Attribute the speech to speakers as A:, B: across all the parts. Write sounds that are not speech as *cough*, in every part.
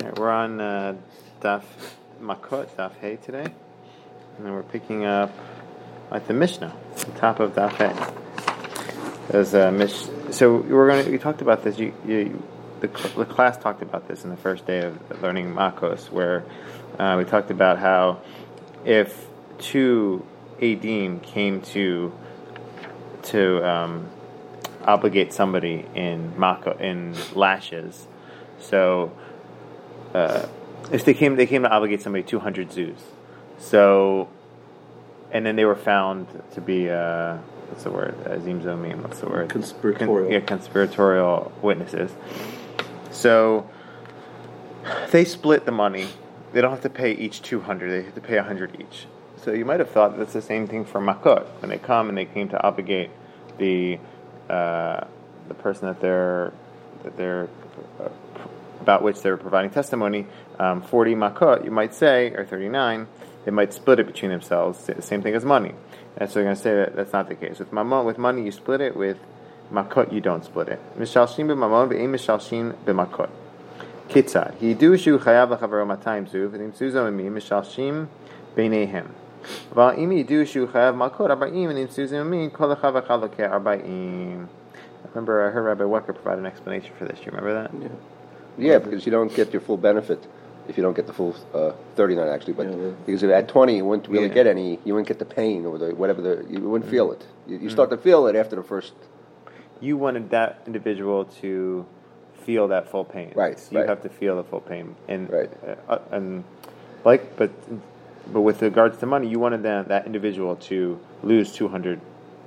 A: We're on uh, Daf Makot, Daf Hay today, and then we're picking up at the Mishnah, the top of Daf Hay. There's Mish- so we're going we talked about this. You, you the, the class talked about this in the first day of learning Makos, where uh, we talked about how if two Adim came to to um, obligate somebody in Mako in lashes, so uh, if they came they came to obligate somebody 200 zuz. So and then they were found to be uh, what's the word? Azim zomim what's the word?
B: Conspiratorial.
A: Con- yeah conspiratorial witnesses. So they split the money. They don't have to pay each 200 they have to pay 100 each. So you might have thought that's the same thing for makot when they come and they came to obligate the uh, the person that they're that they're uh, about which they were providing testimony, um, 40 makot, you might say, or 39, they might split it between themselves, the same thing as money. And so they're going to say that that's not the case. With mamon, with money, you split it. With makot, you don't split it. Mishalshin b'mamon v'im mishalshin b'makot. Kitzad. do shu chayav l'chavero matayim zu v'im suzo imi mishalshim b'neihem. While im yidu shu chayav makot arba'im v'im suzo imi kol l'chav l'chalokeh arba'im. I remember I heard Rabbi Wecker provide an explanation for this. Do you remember that?
B: Yeah.
C: Yeah, because you don't get your full benefit if you don't get the full uh, 39 actually. But
B: Yeah,
C: because if at 20 you wouldn't really
A: Yeah.
C: get any, you wouldn't get the pain or the whatever the you wouldn't feel it. You, you start to feel it after the first.
A: you wanted that individual to feel that full pain.
C: Right,
A: So you
C: right.
A: have to feel the full pain, and
C: Right.
A: uh, and like, but but with regards to money, you wanted that that individual to lose two hundred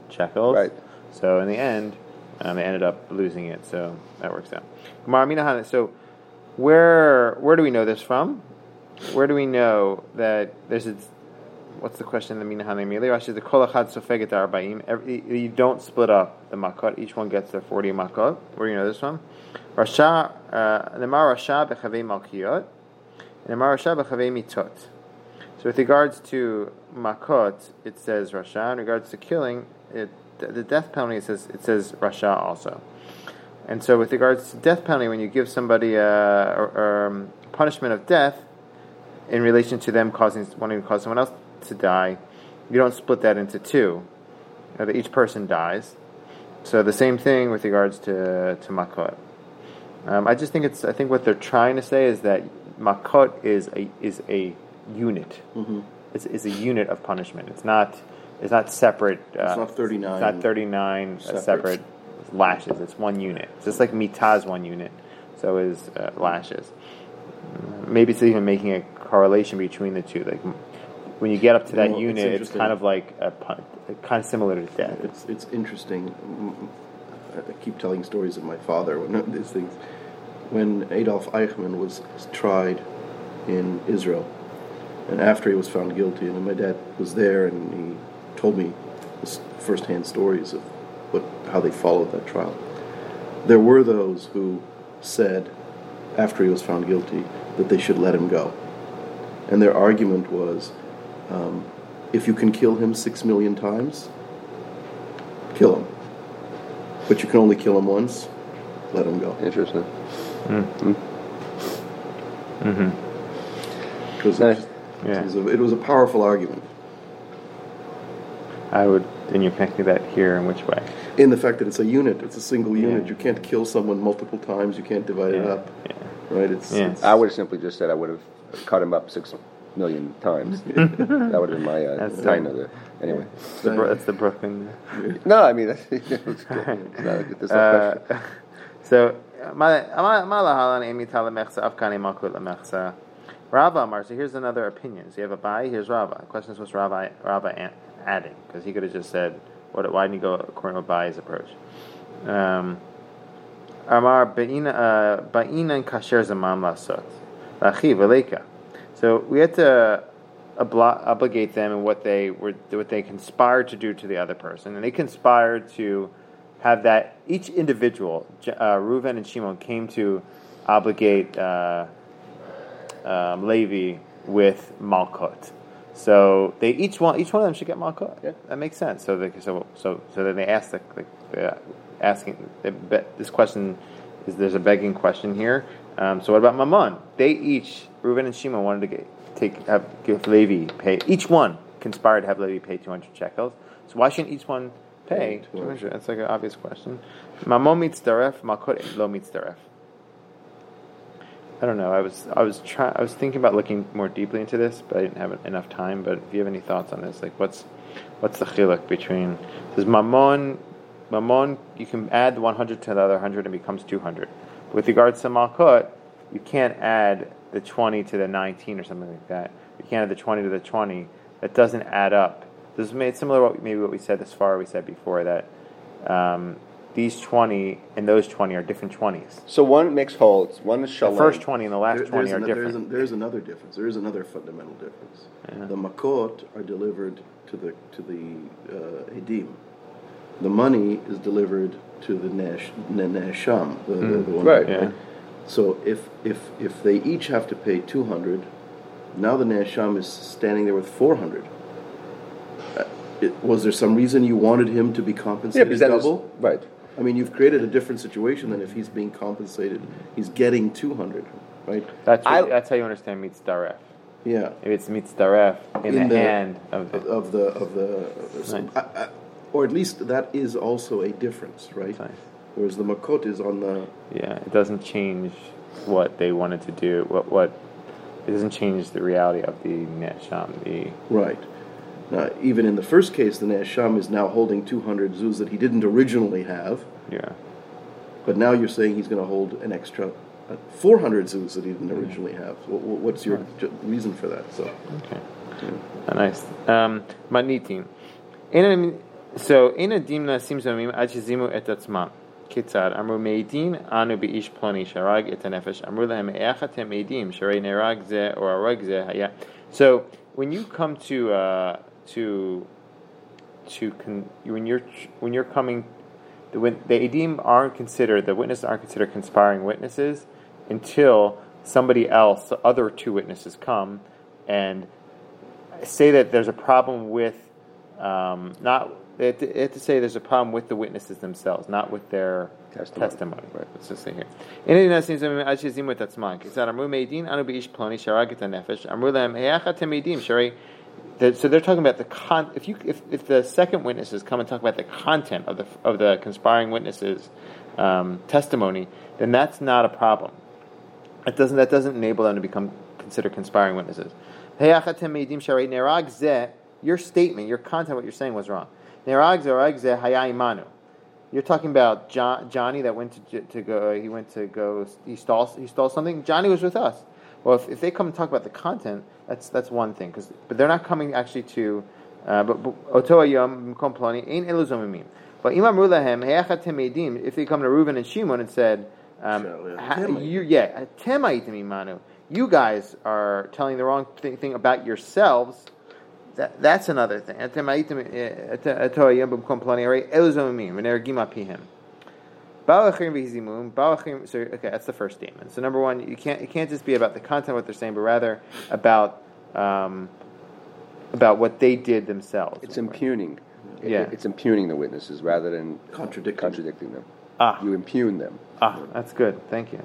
A: shekels.
C: Right.
A: So in the end, um, they ended up losing it. So that works out. So where where do we know this from? Where do we know that there's a What's the question? The minahane mili. Rashi the kol achad sofeget arba'im. You don't split up the makot. Each one gets their forty makot. Where do you know this from? Rasha uh, nemar rasha bechavei malkiot. Nemar rasha bechavei mitot. So with regards to makot, it says rasha. In regards to killing, it the death penalty it says it says rasha also. And so with regards to death penalty, when you give somebody a, a, um, punishment of death in relation to them causing wanting to cause someone else to die, you don't split that into two. You know, that each person dies. So the same thing with regards to to makot. Um, I just think it's. I think what they're trying to say is that makot is a is a unit.
B: Mhm.
A: It's, it's a unit of punishment. It's not. It's not separate. Uh,
B: not 39
A: It's not thirty nine
B: separate.
A: separate. lashes. It's one unit. It's just like mitah is one unit. So is uh, lashes. Maybe it's even making a correlation between the two. Like when you get up to that
B: Well,
A: unit, it's
B: interesting.
A: kind of like a kind of similar to death.
B: It's it's interesting. I keep telling stories of my father when *laughs* these things. When Adolf Eichmann was tried in Israel, and after he was found guilty, and my dad was there, and he told me this firsthand stories of what how they followed that trial. There were those who said, after he was found guilty, that they should let him go, and their argument was, um, if you can kill him six million times, kill him. But you can only kill him once. Let him go.
C: Interesting. Hmm. Hmm. Mm-hmm.
B: Because
C: Nice.
B: it,
A: Yeah.
B: was a, it was a powerful argument
A: I would. And you connect that here in which way?
B: in the fact that it's a unit. It's a single unit.
A: Yeah.
B: You can't kill someone multiple times. You can't divide it up.
A: yeah.
B: Right? It's,
A: Yeah.
B: it's
C: I would have simply just said I would have cut him up six million times. *laughs* that would have been my uh,
A: That's
C: kind
A: the-
C: of the anyway.
A: That's the, Bro- that's the Brooklyn. *laughs*
C: No, I mean that's, *laughs* it's good. It's not a good- there's
A: Uh,
C: question.
A: so, ma ma lahalan emi afkani malkut la. Rava Amar. So here's another opinion. So you have Abaye. Here's Rava. The question is what's Rava Rava an- adding? Because he could have just said, "What? Why didn't he go according to Bai's approach?" Um, Amar ba'ina uh, kasher zamam lasot. So we had to obli- obligate them in what they were, what they conspired to do to the other person, and they conspired to have that each individual, uh, Reuven and Shimon, came to obligate uh, um, Levi with Malkut. So they each one each one of them should get Malkut.
C: Yeah.
A: That makes sense. So they, so so so then they asked the, the, the asking they bet, this question is there's a begging question here. Um, so what about Mammon? They each, Reuben and Shimon, wanted to get, take have give Levi pay. Each one conspired to have Levi pay two hundred shekels. So why shouldn't each one pay two hundred? That's like an obvious question. Mammon meets Daref, Makot lo meets Daref. I don't know. I was I was trying. I was thinking about looking more deeply into this, but I didn't have enough time. But if you have any thoughts on this, like what's what's the chiluk between says Mammon, Mammon, you can add the one hundred to the other hundred and becomes two hundred. With regards to Malkut, you can't add the twenty to the nineteen or something like that. You can't add the twenty to the twenty. That doesn't add up. This is made similar to what maybe what we said this far. We said before that um, these twenty and those twenty are different twenties.
C: So one makes whole. One is
A: The first twenty and the last
B: There-
A: twenty
B: there's,
A: are
B: ano- there's,
A: different.
B: an- there's another difference. There is another fundamental difference.
A: Yeah.
B: The makot are delivered to the to the uh, edim. The money is delivered to the nesh, na- nasham, the, the, the one.
C: Right.
A: Yeah.
B: So if if if they each have to pay two hundred, now the nesham is standing there with four hundred. Uh, it- was there some reason you wanted him to be
C: Yeah,
B: compensated
C: because that is
B: double?
C: right.
B: I mean, you've created a different situation than if he's being compensated. He's getting two hundred, right?
A: That's what,
C: I-
A: that's how you understand meets daref.
B: Yeah.
A: If it's meets daref in,
B: In
A: the,
B: the-
A: hand of the
B: of the of the, so
A: Nice.
B: I, I, or at least that is also a difference, right?
A: Nice.
B: Whereas the makot is on the
A: yeah, it doesn't change what they wanted to do. What what it doesn't change the reality of the nesham. The
B: right. Now, even in the first case, the Nasham is now holding 200 zuz that he didn't originally have.
A: Yeah.
B: But now you're saying he's going to hold an extra uh, 400 zuz that he didn't originally have. What, what's your ju- reason for that? So.
A: Okay. Yeah. Uh, nice. Um, So, in a dimna seems to mean achizimu et atzmam. כיצד? אמרו מעידים אנו באיש פלוני שהרג את הנפש. אמרו להם, איך So, when you come to uh, to to con, when you're when you're coming the when the edim aren't considered the witnesses aren't considered conspiring witnesses until somebody else the other two witnesses come and say that there's a problem with um, not they have, to, they have, to, say there's a problem with the witnesses themselves, not with their
C: testimony.
A: testimony. Right. Let's just say here. It's not so they're talking about the con. If you if, if the second witnesses come and talk about the content of the of the conspiring witnesses um, testimony, then that's not a problem. It doesn't that doesn't enable them to become considered conspiring witnesses. Your statement, your content, what you're saying was wrong. You're talking about John, Johnny that went to, to go. Uh, he went to go. He stole. He stole something. Johnny was with us. Well, if, if they come and talk about the content, that's that's one thing. Because but they're not coming actually to. uh, But oto b'mkom ploni ein. But imam lahem he'achatem edim. If they come to Reuben and Shimon and said, um,
B: yeah,
A: ha-
B: Tem
A: you yeah tem imanu. You guys are telling the wrong thing, thing about yourselves. That, that's another thing. Eh, ato hayom b'mkom ploni harei elu zomimim v'nergim apihim. Balachim v'hizimum, balachim. So okay, that's the first statement. So number one, you can't it can't just be about the content of what they're saying, but rather about um, about what they did themselves.
C: It's impugning. It-
A: Yeah.
C: It's impugning the witnesses rather than
B: Contradicting.
C: contradicting them.
A: Ah.
C: You impugn them.
A: Ah, that's good. Thank you.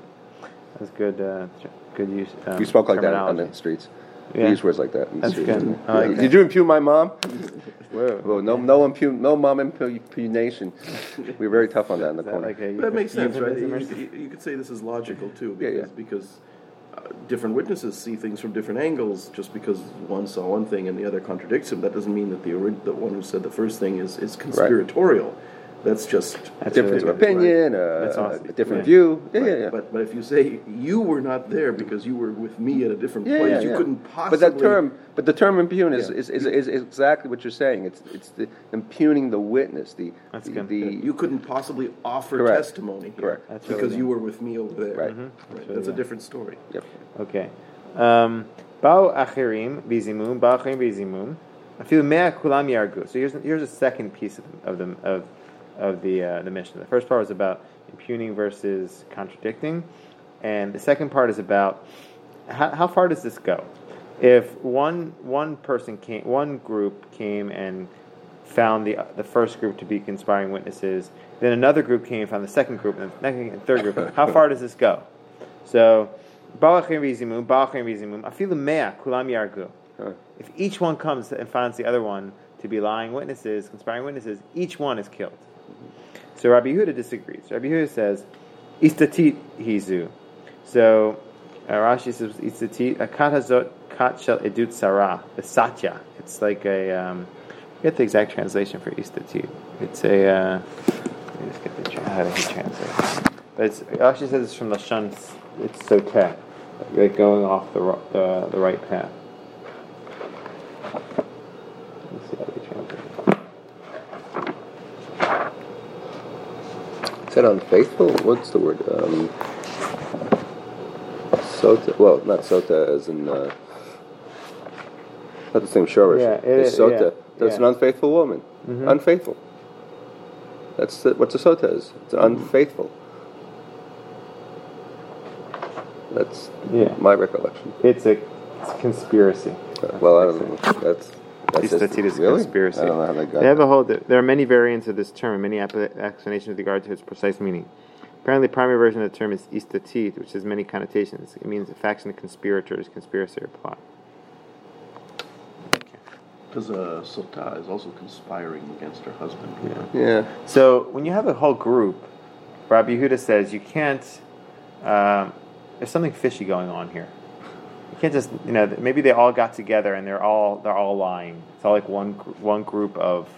A: That's good. Uh, good use. Um,
C: We spoke like that on the streets.
A: Yeah.
C: We use words like that. in the
A: That's
C: streets.
A: good. I like
C: Did you impugn my mom? *laughs* Well, no, no impugn, no mom impugnation. We were very tough on that in the
A: Is that
C: corner.
A: like a
B: But that makes sense, right? You, you- you could say this is logical too,
C: Yeah,
B: because
C: yeah.
B: because uh, different witnesses see things from different angles. Just because one saw one thing and the other contradicts him, that doesn't mean that the the one who said the first thing is is conspiratorial. That's just
A: That's
C: difference
A: really
C: of
A: good.
C: opinion, uh,
A: That's awesome.
C: a different
A: Yeah.
C: view. Yeah,
B: But,
C: yeah, yeah.
B: but but if you say you were not there because you were with me at a different
C: yeah,
B: place,
C: yeah,
B: you couldn't possibly.
C: But
B: possibly.
C: that term, but the term impugn is,
B: Yeah.
C: is, is, is, is exactly what you're saying. It's it's the impugning the witness. The
A: That's
C: the,
A: good.
C: the
B: you couldn't possibly offer
C: Correct.
B: testimony here
C: Correct.
A: That's
B: because
A: really
B: you were with me over there.
C: Right.
A: Mhm.
B: Right.
A: really
B: That's a different story.
C: Yep.
A: Okay. Um, Bao achirim bizimum, bao achirim bizimum. Afilu mea kulam yargu. So here's here's a second piece of of the of of the uh, the mission. The first part was about impugning versus contradicting, and the second part is about how, how far does this go? If one one person came, one group came and found the the first group to be conspiring witnesses, then another group came and found the second group, and the and third group. *laughs* How far does this go? So, Balachim Rizimum, Balachim Rizimum, Afilu Mea, Kulam Yargu. If each one comes and finds the other one to be lying witnesses, conspiring witnesses, each one is killed. So Rabbi Yehuda disagrees. Rabbi Yehuda says, Istatit hizu. So uh, Rashi says, Istatit, a kat hazot kat shel edut sarah, the satya. It's like a, um, the exact translation for Istatit. It's a, uh, let me just get the, tra- how to translate. But it's, Rashi says it's from the shun, it's soteh, like going off the, the, the right path. Let's see how they translate it.
C: That unfaithful? What's the word? Um, sota. Well, not sota as in uh, not the same shorish.
A: Yeah, it
C: it's
A: is,
C: sota.
A: yeah,
C: That's
A: yeah. Mm-hmm.
C: an unfaithful woman. Unfaithful. That's the, what the sota is. It's
A: Mm-hmm.
C: unfaithful. That's
A: Yeah.
C: my recollection.
A: It's a, it's a conspiracy.
C: Uh, Well, I don't know. That's that's just,
A: Istatid is
C: really?
A: conspiracy.
C: I don't know how they got.
A: They have
C: that.
A: a whole. There are many variants of this term and many explanations with regard to its precise meaning. Apparently, the primary version of the term is istatit, which has many connotations. It means a faction of conspirators, conspiracy, or plot.
B: Because uh, Sotah is also conspiring against her husband.
A: Yeah.
C: Yeah.
A: So when you have a whole group, Rabbi Yehuda says you can't. Um, there's something fishy going on here. Can't just you know maybe they all got together and they're all they're all lying. It's all like one one group of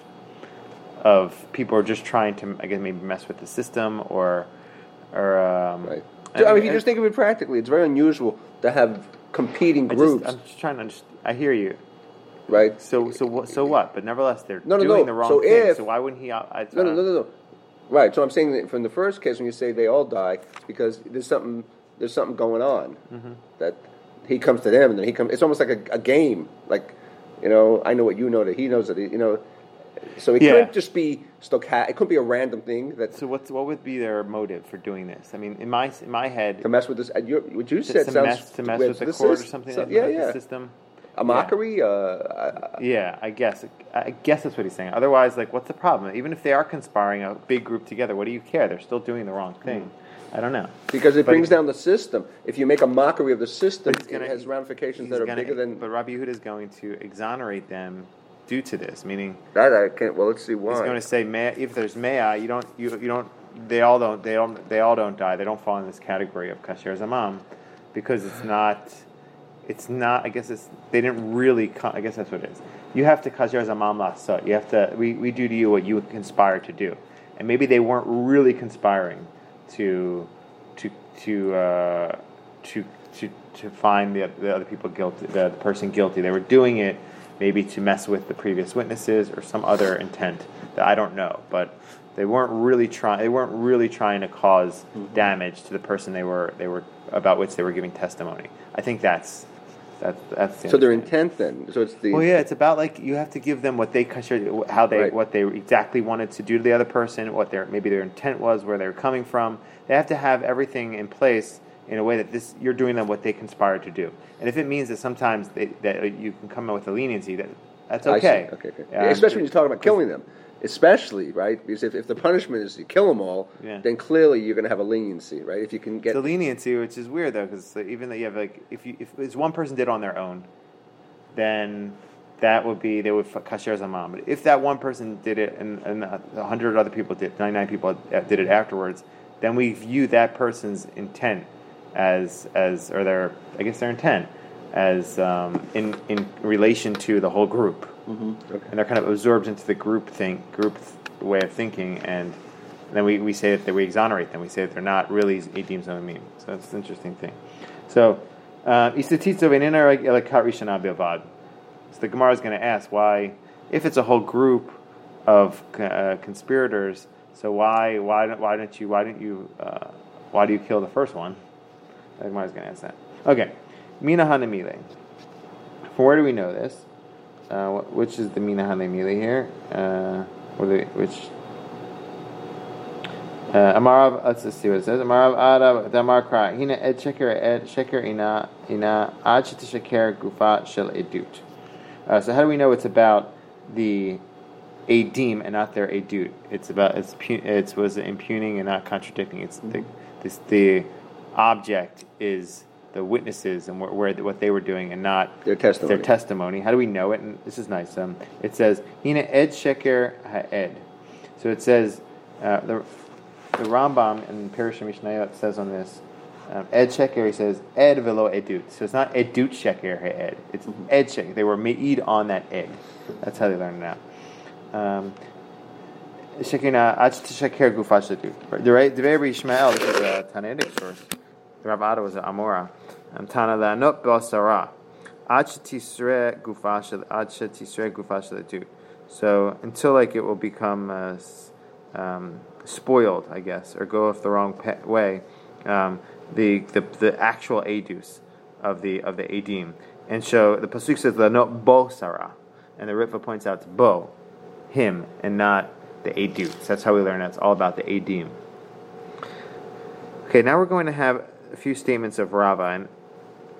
A: of people are just trying to I guess maybe mess with the system or or um,
C: Right.
A: I
C: I mean, if you
A: I-
C: just think of it practically, it's very unusual to have competing
A: I
C: groups,
A: just, I'm just trying to understand. I hear you.
C: right?
A: So so what? So what? But nevertheless, they're
C: No, no,
A: doing
C: no.
A: the wrong
C: So
A: thing.
C: if-
A: so why wouldn't he? uh, I,
C: No, no, no, no, no. Right. So I'm saying that from the first case, when you say they all die, it's because there's something there's something going on
A: Mm-hmm.
C: that he comes to them, and then he comes. It's almost like a, a game. Like, you know, I know what you know that he knows that he, you know. So it
A: Yeah.
C: couldn't just be stochastic. It couldn't be a random thing that
A: So what's what would be their motive for doing this? I mean, in my in my head,
C: to mess with this. uh, you- What you said
A: to
C: sounds
A: mess to mess
C: with
A: with the court or something.
C: so-
A: like
C: yeah,
A: that,
C: yeah.
A: System.
C: A mockery. Uh, I-
A: Yeah, I guess. I guess that's what he's saying. Otherwise, like, what's the problem? Even if they are conspiring a big group together, what do you care? They're still doing the wrong thing. I don't know.
C: because it
A: But
C: brings down the system. If you make a mockery of the system,
A: gonna-
C: it has ramifications that are
A: gonna-
C: bigger than
A: But Rabbi Yehuda is going to exonerate them due to this, meaning
C: that. I can't. Well, let's see why.
A: he's going to say, "Mea- if there's mea, you don't, you, you don't, they all don't, they don't, they all don't die. They don't fall in this category of kasher zamam, because it's not, it's not. I guess it's they didn't really. I guess that's what it is. You have to kasher zamam lasot. You have to. We, we do to you what you conspire to do, and maybe they weren't really conspiring to, to, to, uh, to, to, to find the, the other people guilty, the, the person guilty. They were doing it maybe to mess with the previous witnesses or some other intent that I don't know, but they weren't really trying. They weren't really trying to because damage to the person they were they were about which they were giving testimony. I think that's that's that's. the
C: so their intent then. So it's the
A: Well, yeah, it's about like you have to give them what they kasher- how they
C: Right.
A: what they exactly wanted to do to the other person, what their maybe their intent was, where they were coming from. They have to have everything in place in a way that this you're doing them what they conspired to do. And if it means that sometimes they, that you can come up with a leniency, that that's okay.
C: Okay, okay.
A: Um,
C: Especially when you talk about killing them. Especially, right? Because if, if the punishment is to kill them all,
A: Yeah.
C: then clearly you're going to have a leniency, right? If you can get
A: the leniency, which is weird though, because even that you have like if you if it's one person did it on their own, then that would be they would kasher zamam. But if that one person did it and and a hundred other people did, ninety nine people did it afterwards, then we view that person's intent as as or their I guess their intent as um, in in relation to the whole group,
C: Okay.
A: and they're kind of absorbed into the group think group th- way of thinking and. then we, we say that we exonerate them. We say that they're not really edim zamim. So that's an interesting thing. So, uh. So the Gemara is going to ask why, if it's a whole group of uh, conspirators, so why why don't why don't you why don't you uh, why do you kill the first one? The Gemara is going to ask that. Okay, mina hanamile. From where do we know this? Uh, which is the mina hanamile here? Uh, which uh, Amarav, let's just see what it says. Amarav Ada Damar Kra. Hina ed sheker ed sheker ina ina ad sheker gufa shel edut. Uh, so how do we know it's about the adim and not their edut? It's about it's it's was impugning and not contradicting. It's the this the object is the witnesses and where, where what they were doing, and not
C: Their testimony.
A: Their testimony. How do we know it? And this is nice. Um, it says "Hina ed sheker ha'ed." So it says uh, the the Rambam in Parish Mishnayot says on this. Um, ed sheker, he says ed velo edut. So it's not edut sheker ha'ed. It's ed sheker. They were meid on that ed. That's how they learned it out. Um, Shekina ach tishaker gufashatu. The right, the very Ishmael. This is a Tannaitic source. The Rav Ada was an Amora. Tana la not basara. Ach tisre gufashal. Ach tisre gufashatu. So until like it will become uh, um, spoiled, I guess, or go off the wrong pe- way, um, the, the the actual adus of the of the adim. And so the pasuk says la not bo sarah, and the Ritva points out it's bo, him, and not the adus. That's how we learn. It's all about the adim. Okay, now we're going to have a few statements of Rava,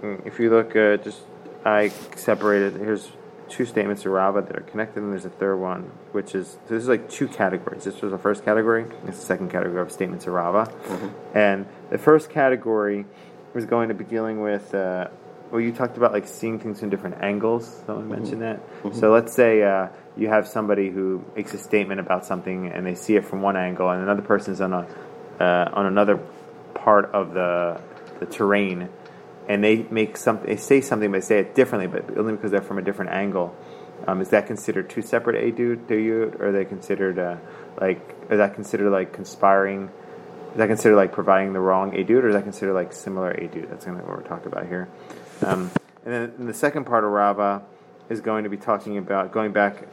A: and if you look, uh, just I separated. Here's two statements of Rava that are connected, and there's a third one, which is so this is like two categories. This was the first category. This is the second category of statements of Rava, and the first category was going to be dealing with. Uh, well, you talked about like seeing things from different angles. Someone mentioned that. So let's say uh, you have somebody who makes a statement about something, and they see it from one angle, and another person's on a uh, on another part of the the terrain, and they make something, they say something, but they say it differently, but only because they're from a different angle. Um, is that considered two separate adud? You, or are they considered uh, like, is that considered like conspiring? Is that considered like providing the wrong adud, or is that considered like similar adud? That's kind of what we're talking about here. Um, and then the second part of Rava is going to be talking about going back.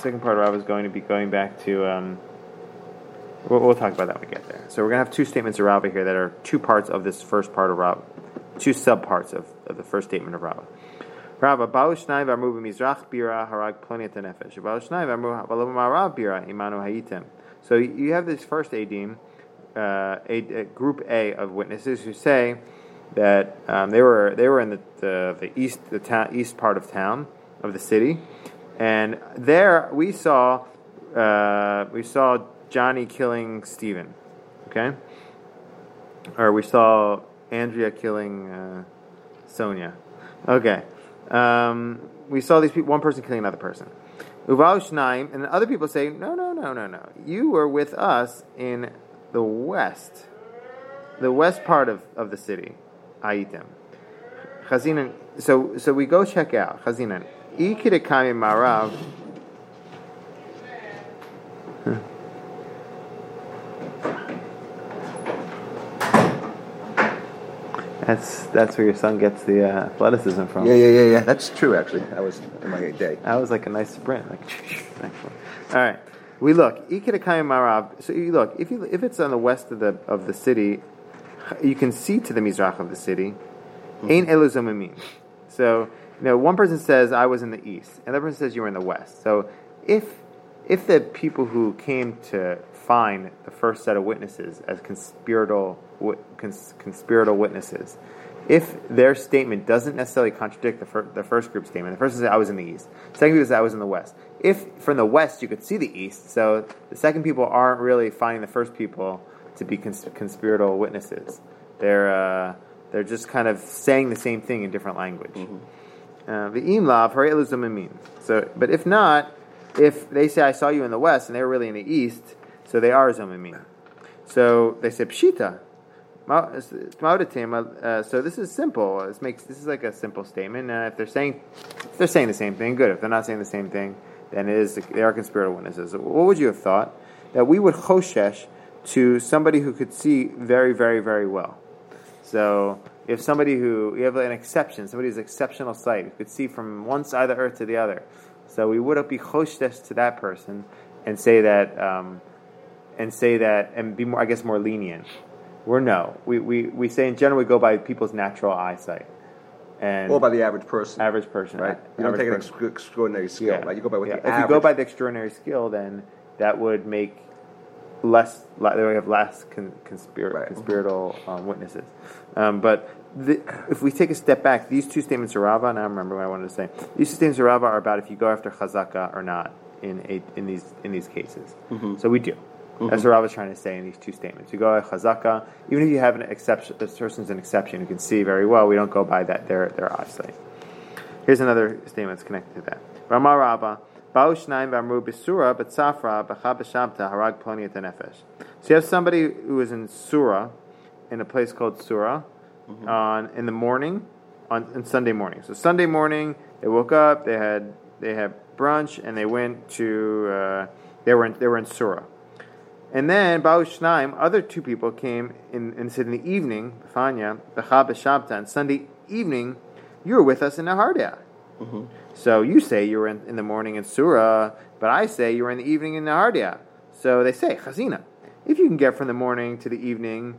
A: Second part of Rava is going to be going back to. Um, We'll, we'll talk about that when we get there. So we're gonna have two statements of Rava here that are two parts of this first part of Rava, two subparts of, of the first statement of Rava. Rava, Baal Shnai b'mizrach bira harag ploniat nefesh. Baal Shnai v'amru v'lo bira imanu hayitem. So you have this first adim, uh, a, a group A of witnesses who say that um, they were they were in the, the, the east the town east part of town of the city, and there we saw uh, we saw Johnny killing Stephen, okay, or we saw Andrea killing uh, Sonia, okay. Um, we saw these people, one person killing another person. Uval and other people say, no, no, no, no, no. You were with us in the west, the west part of, of the city, Aitem. Chazinan. So so we go check out Chazinan. Ikidekami Marav. That's that's where your son gets the uh, athleticism from.
C: Yeah, yeah, yeah, yeah. That's true. Actually, that was in my day.
A: That was like a nice sprint. Like. *laughs* All right, we look. Ikidakayim Marav. So you look. If you if it's on the west of the of the city, you can see to the mizrach of the city. Ain eluzomimim. So you know, one person says I was in the east, and another person says you were in the west. So if if the people who came to find the first set of witnesses as conspiratorial cons- conspiratorial witnesses, if their statement doesn't necessarily contradict the, fir- the first group statement, the first says I was in the east, second people says I was in the west. If from the west you could see the east, so the second people aren't really finding the first people to be cons- conspiratorial witnesses. They're uh, they're just kind of saying the same thing in different language. Uh, The hare eluzumimim. So, but if not, if they say I saw you in the west and they were really in the east, so they are zomimim. So they say pshita. Uh, so this is simple. This makes this is like a simple statement. Uh, if they're saying if they're saying the same thing, good. If they're not saying the same thing, then it is they are conspiratorial witnesses. What would you have thought that we would choshesh to somebody who could see very, very, very well? So if somebody who you have an exception, somebody who's exceptional sight, who could see from one side of the earth to the other. So we would be choshesh to that person and say that um, and say that and be more, I guess, more lenient. We're no. We, we, we say in general we go by people's natural eyesight and
C: Or by the average person,
A: average person,
C: right? You don't take an
A: person.
C: extraordinary skill, right? You go by what
A: Yeah.
C: the
A: If
C: average.
A: you go by the extraordinary skill, then that would make less. They would have less con, conspir-
C: Right.
A: conspiratorial um, witnesses. Um, but the, if we take a step back, these two statements of Rava, and I remember what I wanted to say. These two statements of Rava are about if you go after chazaka or not in a, in these in these cases.
C: Mm-hmm.
A: So we do. That's what Rav is trying to say in these two statements. You go chazaka, even if you have an exception, this person's an exception, you can see very well. We don't go by that their their eyesight. Here's another statement that's connected to that. Rama Rabba, Ba'u v'amru b'sura b'tzafra b'cha b'shabta harag ploni et nefesh. So you have somebody who is in Surah, in a place called Surah, on in the morning, on, on Sunday morning. So Sunday morning, they woke up, they had they had brunch, and they went to uh, they were in, they were in Surah. And then Ba'u Shnaim, other two people came in and said in the evening, B'fanya, B'cha b'shabta, on Sunday evening, you were with us in Nahardea. Mm-hmm. So you say you were in, in the morning in Surah, but I say you were in the evening in Nahardea. So they say, Chazina. If you can get from the morning to the evening,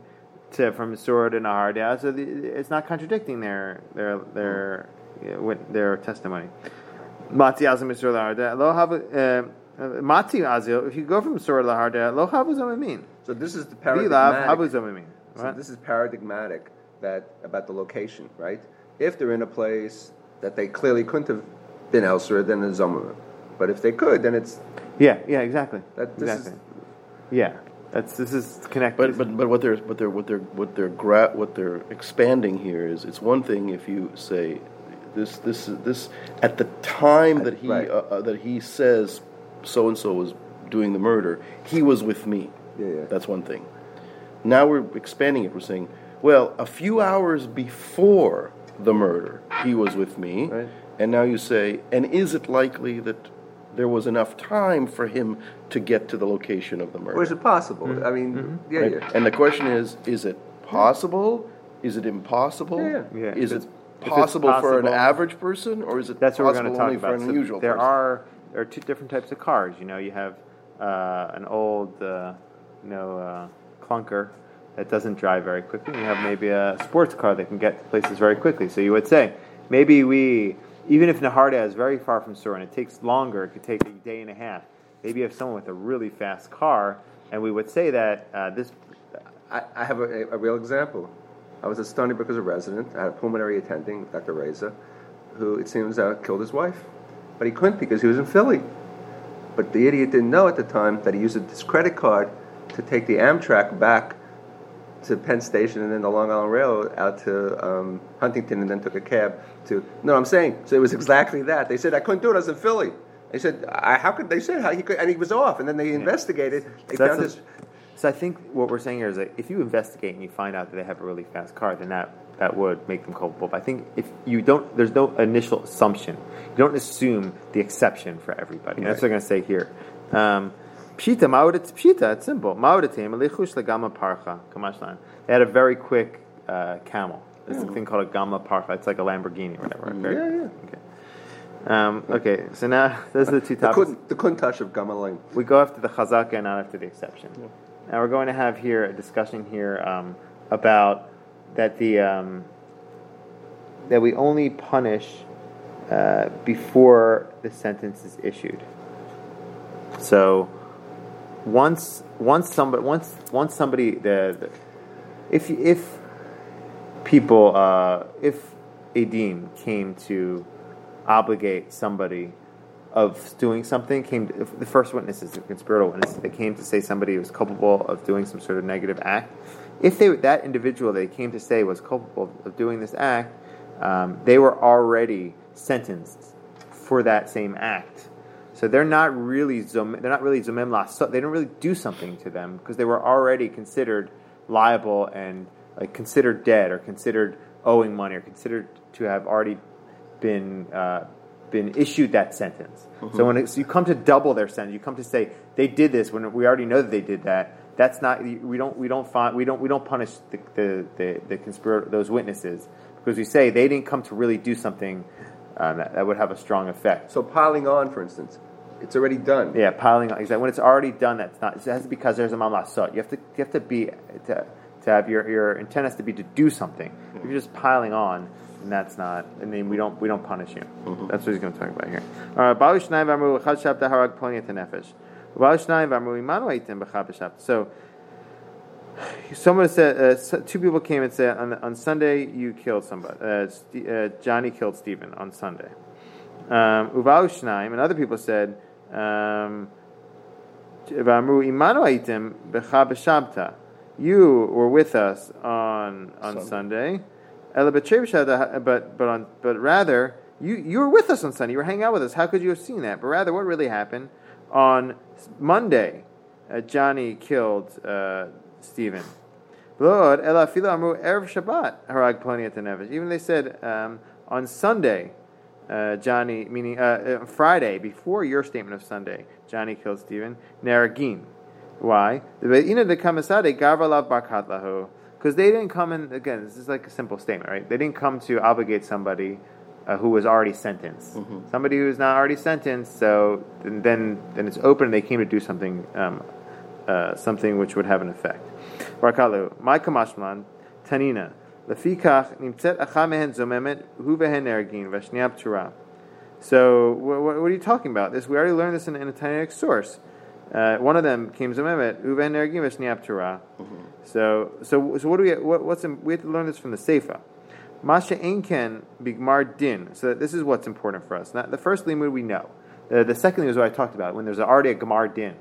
A: to from Surah to Nahardea, so the, it's not contradicting their their their mm-hmm. with their testimony. Surah Nahardea. Lo have uh, Mati azil. If you go from Surah to Nahardea, lo havu zamamin.
C: So this is the
A: Vilav havu
C: paradigmatic. So this is paradigmatic that about the location, right? If they're in a place that they clearly couldn't have been elsewhere, then it's Zomara. But if they could, then it's
A: Yeah, yeah, exactly.
C: That- this
A: exactly. yeah, that's this is connected.
B: But but but what they're what they're what they're what they're gra- what they're expanding here is it's one thing if you say this this this at the time that he
C: Right.
B: uh, uh, that he says so and so was doing the murder he was with me
C: Yeah, yeah.
B: that's one thing now we're expanding it we're saying well a few hours before the murder he was with me
C: Right.
B: and now you say and is it likely that there was enough time for him to get to the location of the murder
C: or is it possible? Mm-hmm. I mean, mm-hmm. yeah,
B: Right?
C: yeah.
B: And the question is: Is it possible? Is it impossible?
C: Yeah,
A: yeah.
B: Is
A: If
B: it
A: it's- if it's
B: possible, for an average person, or is it
A: That's what we're
B: possible
A: going to talk
B: only
A: about.
B: for an
A: So
B: unusual
A: there
B: person?
A: are there are two different types of cars. You know, you have uh, an old, uh, you know, uh, clunker that doesn't drive very quickly. You have maybe a sports car that can get to places very quickly. So you would say maybe we, even if Naharda is very far from Sur and it takes longer, it could take a day and a half. Maybe you have someone with a really fast car, and we would say that uh, this.
C: I, I have a, a real example. I was at Stony Brook as a resident. I had a pulmonary attending, Dr. Reza, who it seems uh, killed his wife. But he couldn't because he was in Philly. But the idiot didn't know at the time that he used his credit card to take the Amtrak back to Penn Station and then the Long Island Railroad out to um, Huntington and then took a cab to. No, I'm saying. So it was exactly that. They said, I couldn't do it, I was in Philly. They said, I, how could they said how he could, and he was off. And then they investigated. They
A: So
C: found
A: that's
C: his.
A: so I think what we're saying here is that if you investigate and you find out that they have a really fast car, then that that would make them culpable. But I think if you don't, there's no initial assumption. You don't assume the exception for everybody. And That's what I'm going to say here. Um, Pshita, ma'od it's pshita. It's simple. Ma'odatim alichush legama parcha kamashlan. They had a very quick uh, camel. It's a thing called a gamla parcha. It's like a Lamborghini or whatever. Very-
C: Yeah, yeah.
A: Okay. Um, okay. So now *laughs* those are the two
C: The,
A: topics.
C: kun, the kuntouch of Gamalin.
A: We go after the chazaka and not after the exception. Now we're going to have here a discussion here um, about that the um, that we only punish uh, before the sentence is issued. So once once somebody once once somebody the, the if if people uh, if a dean came to obligate somebody of doing something came to, the first witnesses the conspiratorial witnesses they came to say somebody was culpable of doing some sort of negative act if they that individual they came to say was culpable of doing this act um, they were already sentenced for that same act so they're not really they're not really zomem lasot. They don't really do something to them because they were already considered liable and like considered dead or considered owing money or considered to have already been uh, been issued that sentence. So when it's, you come to double their sentence, you come to say they did this when we already know that they did that. That's not we don't we don't find we don't we don't punish the the the, the conspirator those witnesses because we say they didn't come to really do something um, that, that would have a strong effect.
C: So piling on, for instance, it's already done.
A: Yeah, piling on. Exactly. When it's already done, that's not. It has because there's a mamlasot. You have to. You have to be to, to have your your intent has to be to do something. If you're just piling on, and that's not. I mean, we don't we don't punish you. That's what he's going to talk about here. All right. Baal shnai v'amru l'chad shabta harag ploni et nefesh. Baal v'amru imanu eitim b'chad b'shabta. So. Someone said, uh, two people came and said, on, on Sunday you killed somebody. Uh, Ste- uh, Johnny killed Stephen on Sunday. Um, Uval Shnaim, and other people said, um, V'amru imanu aitim. You were with us on on
B: Sunday.
A: Sunday. But but on but rather you you were with us on Sunday. You were hanging out with us. How could you have seen that? But rather, what really happened on Monday? Uh, Johnny killed uh, Stephen. Even they said um, on Sunday, uh, Johnny, meaning uh, uh, Friday, before your statement of Sunday, Johnny killed Stephen. Neragin. Why? The Be'ina de Kamasade Gavalav Barkat Lahu. Because they didn't come in, again, this is like a simple statement, right? They didn't come to obligate somebody uh, who was already sentenced. Somebody who's not already sentenced, so then, then, it's open and they came to do something, um, uh, something which would have an effect. Barkalu, my kamashman, tanina, lefikach nimtzet acha mehen zomemet hu vehen ergin vashniab turah. So what, what, are you talking about? This we already learned this in, in a Tanaic source. Uh, one of them came zomemet hu vehen ergin vashniab turah. So so so what do we what, what's in, we have to learn this from the Seifa. Masha Einken Bigmar Din. So this is what's important for us. Not, the first limud we know. The, the second thing is what I talked about when there's already a Gemar Din.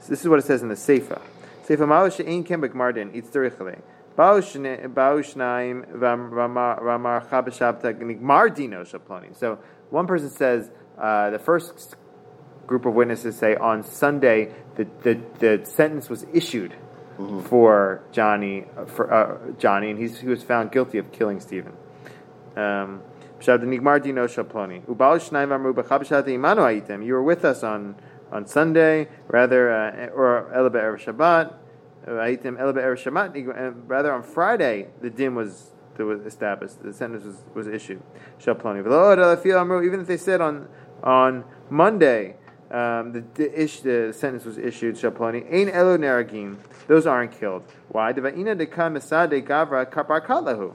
A: So this is what it says in the Seifa. Seifa Mao She'ein Ken B'Gmar Din Itz Terichale. Ba'u Shnaim Ramar Chabashabta Gmar Dino Shaploni. So one person says uh, the first group of witnesses say on Sunday the, the, the sentence was issued for Johnny uh, for uh, Johnny and he's, he was found guilty of killing Stephen. Um, "Pshat nigmar dino shaploni. Ubal shnayim amru b'chab shati imanu hayitem." You were with us on, on Sunday, rather, uh, or ela be'erev Shabbat. uh, Hayitem ela be'erev Shabbat. uh, Rather, on Friday, the din was that was established. The sentence was, was issued. Shaploni. V'lo ela fil amru. Even if they said on on Monday, um, the, the, ish, the sentence was issued. Shaploni. Ein elo neragim. Those aren't killed. Why? Deva'ina dekam esade gavra.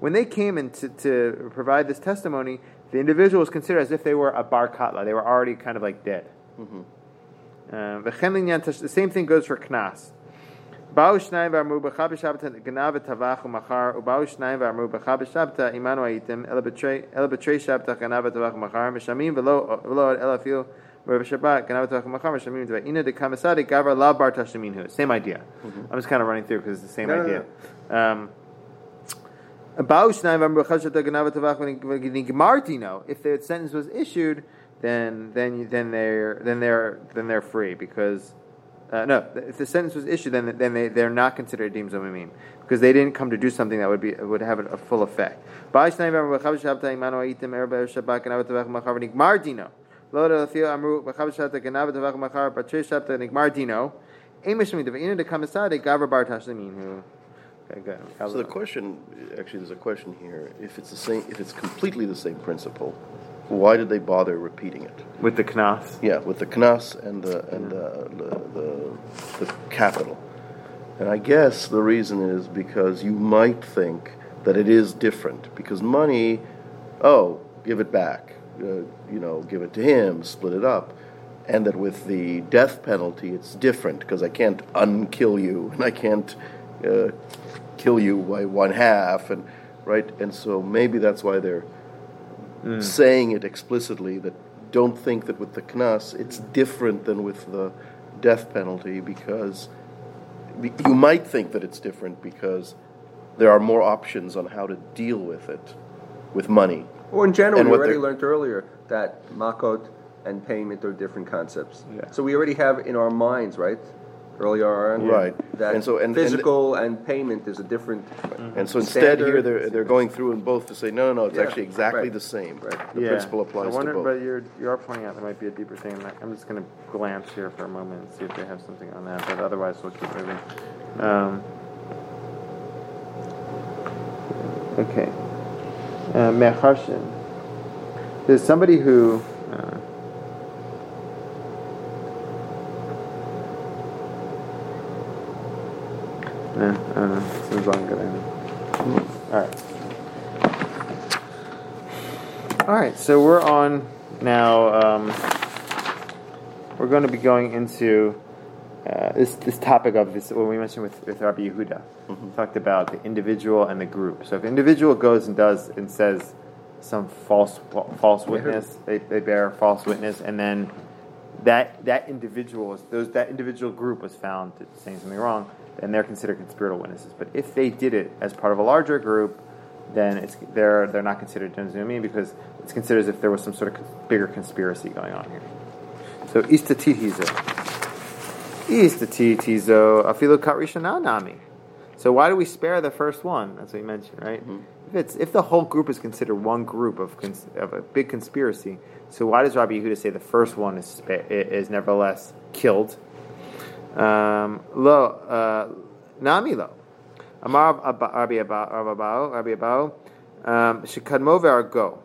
A: When they came in to, to provide this testimony, the individual was considered as if they were a bar katla. They were already kind of like dead. Uh, linyan tash- the same thing goes for knas. Ba'u shnayim v'amru b'cha b'shabta ganav v'tavach u'machar u'ba'u shnayim v'amru b'cha b'shabta imanu hayitim ela b'trei ela b'trei shabta ganav v'tavach u'machar v'shamim v'lo v'lo ela fil v'shabbat ganav v'tavach u'machar v'shamim v'ina de kamasadi gavra la bar. Same idea. I'm just kind of running through because it's the same
C: No, no,
A: idea. Um, Ba'u shnayim v'amru b'cha b'shabta ganav v'tavach u'machar If the sentence was issued, then then then they're then they're then they're free because uh, no, if the sentence was issued, then then they they're not considered deemed zomimim because they didn't come to do something that would be would have a, a full effect. Okay, good.
B: So the question, actually, there's a question here. If it's the same, if it's completely the same principle, why did they bother repeating it?
A: with the knas.
B: Yeah, with the knas and the and the, the, the, the capital. And I guess the reason is because you might think that it is different because money, oh, give it back, uh, you know, give it to him, split it up, and that with the death penalty it's different because I can't unkill you *laughs* and I can't uh, kill you by one half and right, and so maybe that's why they're saying it explicitly that don't think that with the knas it's different than with the death penalty because be- you might think that it's different because there are more options on how to deal with it with money.
C: Or in general,
B: And
C: we already learned earlier that makot and payment are different concepts.
A: Yeah.
C: So we already have in our minds, right? Earlier on,
B: Right.
C: That
B: And so- and- and-
C: physical and, payment is a different.
B: And so instead here they're, they're going through in both to say no no no it's
C: Yeah,
B: actually exactly
C: right.
B: the same.
C: Right.
B: The principle applies
A: I wonder,
B: to both.
A: but you're you are pointing out there might be a deeper thing. I'm just going to glance here for a moment and see if they have something on that. But otherwise, we'll keep moving. Um, okay. Uh, Mecharshin. There's somebody who. Uh, I don't know. Seems longer. All right. All right, so we're on now. Um, we're going to be going into uh, this this topic of this. What we mentioned with, with Rabbi Yehuda, talked about the individual and the group. So if individual goes and does and says some false false witness, they, they bear false witness, and then that that individual those that individual group was found saying something wrong, then they're considered conspiratorial witnesses. But if they did it as part of a larger group, then it's they're they're not considered Jenzumi because it's considered as if there was some sort of bigger conspiracy going on here. So istatitizo afilu katrishana nami. So why do we spare the first one? That's what you mentioned, right? If it's if the whole group is considered one group of cons- of a big conspiracy, so why does Rabbi Yehuda say the first one is spa- is nevertheless killed? Um, lo uh, nami lo. Amar Ab- Rabbi Abbahu Rabbi Abbahu um, shekadmo ve'argo.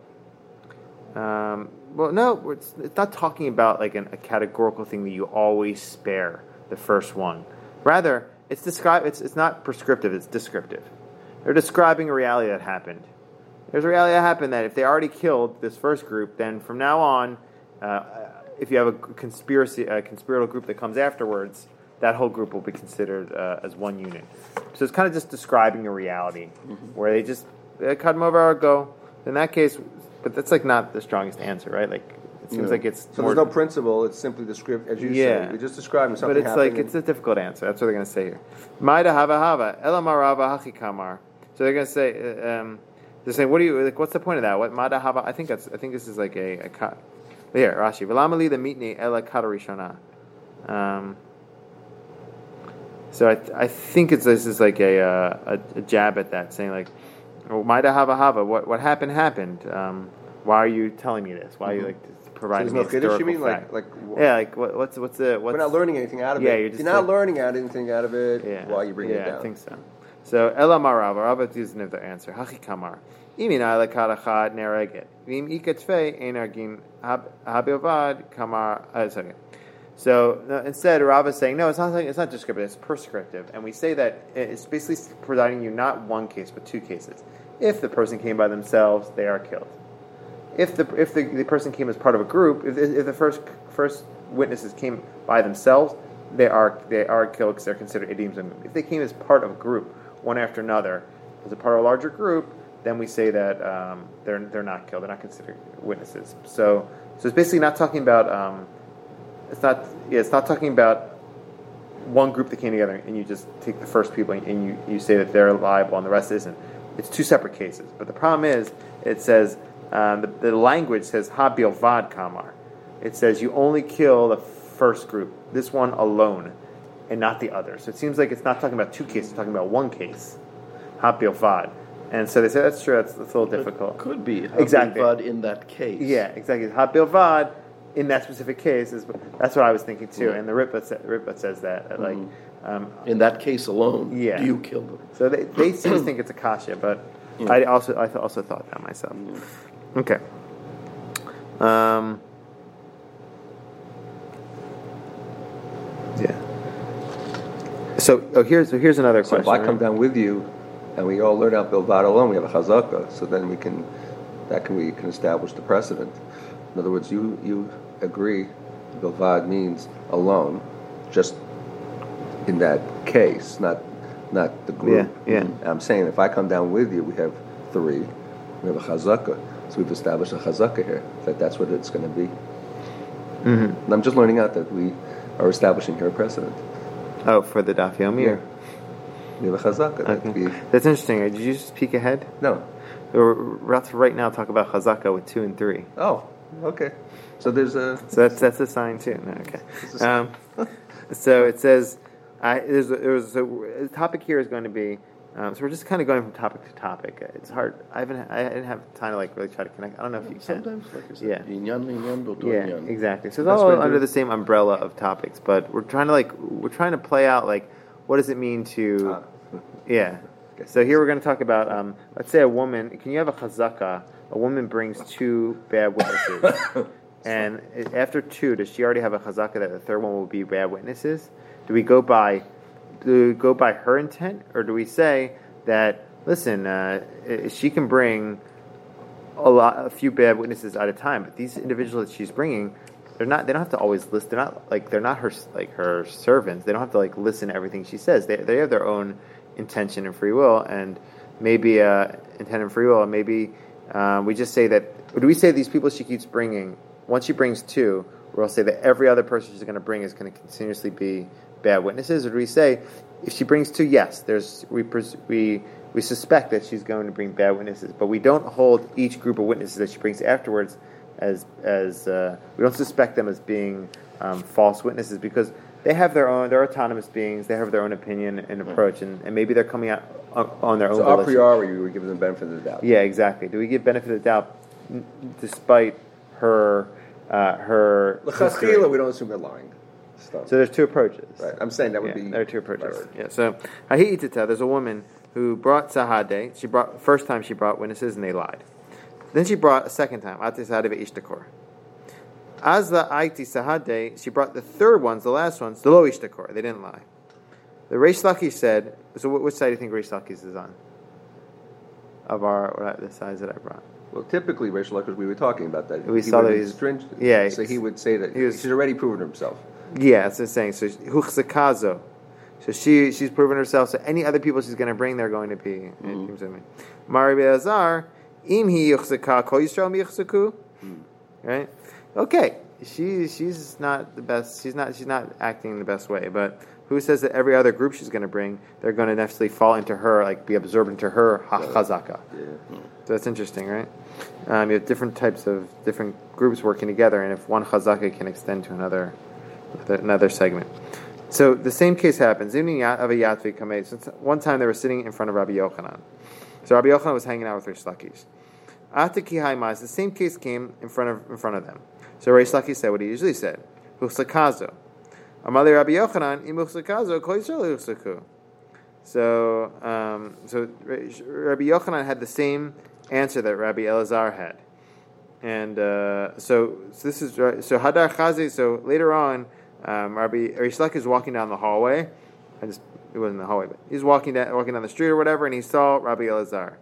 A: Um, well, no, it's, it's not talking about like an, a categorical thing that you always spare the first one. Rather, it's describe. It's it's not prescriptive. It's descriptive. They're describing a reality that happened. There's a reality that happened that if they already killed this first group, then from now on, uh, if you have a conspiracy, a conspiratorial group that comes afterwards, that whole group will be considered uh, as one unit. So it's kind of just describing a reality where they just uh, cut them over or go. In that case, but that's like not the strongest answer, right? Like it seems like it's
C: So there's no principle. It's simply descript, as you
A: Yeah.
C: say. You're just describing
A: but
C: something.
A: it's like it's a difficult answer. That's what they're going to say here. Maida hava hava elamarava hachikamar. So they're going to say, uh, um, they're saying, what do you like? What's the point of that? What maida hava? I think that's. I think this is like a, a cut. Here, Rashi. V'lamali the mitni ela katarishana. Um. So I, I think it's this is like a, uh, a, a jab at that, saying like, oh, maida hava hava. What what happened happened. Um, why are you telling me this? Why are you like
C: So
A: providing
C: there's
A: me
C: no kiddush. You mean like
A: fact?
C: like
A: yeah, like what, what's what's the what's
C: we're not learning anything out of
A: Yeah,
C: it.
A: you're just
C: not
A: like-
C: learning out anything out of it.
A: Yeah.
C: While you bring
A: yeah,
C: it down.
A: I think so. So Ela Marav, Rav is the answer. Hachi Kamar. Imina lekadachad nereget. Vim ikatfe enargin habilvad kamar. Uh, sorry. So no, instead, Rav is saying no. It's not. Like, it's not descriptive. It's prescriptive, and we say that it's basically providing you not one case but two cases. If the person came by themselves, they are killed. If the if the, the person came as part of a group, if, if the first first witnesses came by themselves, they are they are killed because they're considered idioms. If they came as part of a group, one after another, as a part of a larger group, then we say that um, they're they're not killed. They're not considered witnesses. So so it's basically not talking about. Um, it's not. Yeah, it's not talking about one group that came together and you just take the first people and you, you say that they're liable and the rest isn't. It's two separate cases. But the problem is, it says, um, the, the language says, ha bilvad kamar. It says you only kill the first group, this one alone, and not the others. So it seems like it's not talking about two cases, it's talking about one case, ha bilvad. And so they say, that's true, that's, that's a little difficult.
B: Could be
A: Exactly.
B: Habibad in that case.
A: Yeah, exactly. Ha bilvad in that specific case is that's what I was thinking too.
B: Yeah.
A: And the Ritva says that that, like, um,
B: In that case alone,
A: Yeah.
B: do you kill them?
A: so they they seem to think it's a kasha, but
B: Yeah.
A: I also I th- also thought that myself. Okay. Um. Yeah. So oh, here's so here's another question.
C: So if
A: question.
C: I come down with you, and we all learn out Bilvad alone, we have a chazaka. So then we can, that can we can establish the precedent. In other words, you you agree, Bilvad means alone, just in that case, not not the group.
A: Yeah, yeah.
C: I'm saying if I come down with you, we have three, we have a chazaka. We've established a chazaka here that that's what it's going to be.
A: Mhm.
C: And I'm just learning out that we are establishing here a precedent.
A: Oh, for the Daf Yomi. or-
C: We have a chazaka. that
A: Okay.
C: we,
A: That's interesting. Did you just peek ahead?
C: no.
A: Or let's right now talk about Chazaka with two and three.
C: Oh, okay. So there's a
A: So that's that's a sign too. No, okay. Um, *laughs* so it says, I, there's a, there's a, the topic here is going to be. Um, so we're just kind of going from topic to topic. It's hard. I haven't. I didn't have time to like really try to connect. I don't know if you can.
B: Sometimes, like I said,
A: Yeah.
B: inyan, inyan, boto
A: Yeah, exactly. So it's
C: That's
A: all under the same umbrella of topics, but we're trying to like we're trying to play out like what does it mean to
C: Ah.
A: yeah. So here we're going to talk about um, let's say a woman. Can you have a chazaka? A woman brings two bad witnesses, *laughs* and after two, does she already have a chazaka that the third one will be bad witnesses? Do we go by do we go by her intent, or do we say that listen, uh, she can bring a lot, a few bad witnesses at a time. But these individuals that she's bringing, they're not. They don't have to always listen. They're not like they're not her like her servants. They don't have to like listen to everything she says. They they have their own intention and free will, and maybe uh, intent and free will. And maybe um, we just say that. Do we say these people she keeps bringing? Once she brings two, we'll say that every other person she's going to bring is going to continuously be bad witnesses, or do we say if she brings two, yes, there's we pres- we we suspect that she's going to bring bad witnesses, but we don't hold each group of witnesses that she brings afterwards as as uh, we don't suspect them as being um, false witnesses because they have their own they're autonomous beings they have their own opinion and approach and, and maybe they're coming out on, their own
C: So a priori, we giving them the benefit of the doubt.
A: Yeah, exactly. Do we give benefit of the doubt despite her uh, her history?
C: We don't assume they're lying. Stuff.
A: So there's two approaches.
C: right. I'm saying that would
A: Yeah,
C: be.
A: there are two approaches.
C: right, right.
A: Yeah. So Ha'itita, there's a woman who brought Sahade. She brought first time she brought witnesses and they lied. Then she brought a second time. Ate Sahade ve'ishtakor. Azla Aiti Sahade, she brought the third ones, the last ones, the lo ishtakor. They didn't lie. The Reish Lakish said, so what, which side do you think Reish Lakish is on? Of our, what the sides that I brought.
C: Well, typically, racial because we were talking about that.
A: We
C: he
A: saw that he's-
C: stringent.
A: yeah,
C: So he would say that
A: he was-
C: he's already proven himself.
A: Yeah, that's the saying. So huchzakazo. So she she's proven herself. So any other people she's going to bring, they're going to be. it seems to me. Mari Be'azar, im hi kol Yisrael miyuchzaku. Right. Okay. She she's not the best. She's not she's not acting the best way. But who says that every other group she's going to bring, they're going to necessarily fall into her, like be absorbed into her hachazaka.
C: Yeah.
A: So that's interesting, right? Um, you have different types of different groups working together, and if one chazaka can extend to another, another, segment. So the same case happens. One time they were sitting in front of Rabbi Yochanan. So Rabbi Yochanan was hanging out with Rish Lakish. Ataki Haimaz, the same case came in front of in front of them. So Rish Lakish said what he usually said: Huchsakazo. Amali Rabbi Yochanan im huchsakazo kol Yisrael yuchsaku. So, um, so Rabbi Yochanan had the same answer that Rabbi Elazar had, and uh, so, so this is so Hadar Chazi. So later on, um, Rabbi Rish Lakish is walking down the hallway. I just it wasn't the hallway, but he's walking down walking down the street or whatever, and he saw Rabbi Elazar.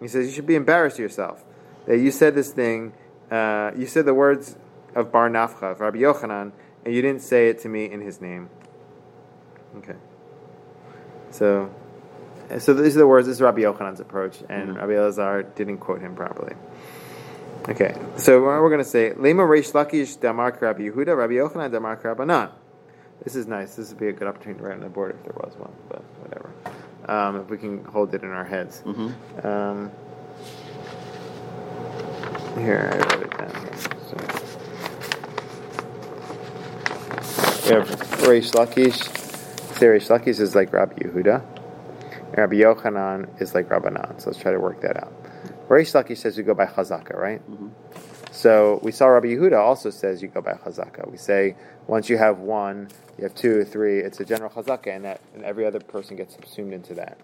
A: He says, "You should be embarrassed of yourself that you said this thing. Uh, you said the words of Bar Nafcha, of Rabbi Yochanan, and you didn't say it to me in his name." Okay. So, so these are the words. This is Rabbi Yochanan's approach, and Rabbi Elazar didn't quote him properly. Okay, so we're going to say, Lema Reish Lakish Damark Rabbi Yehuda, Rabbi Yochanan Damark Rabbanan. This is nice. This would be a good opportunity to write on the board if there was one, but whatever. Um, if we can hold it in our heads. Um, here, I wrote it down here. So. We have Reish Lakish. Say Reish Lakish is like Rabbi Yehuda. Rabbi Yochanan is like Rabbanan. So let's try to work that out. Reish Lakish says we go by Chazaka, right? So we saw Rabbi Yehuda also says you go by Chazaka. We say once you have one, you have two, three. It's a general Chazaka, and that and every other person gets subsumed into that.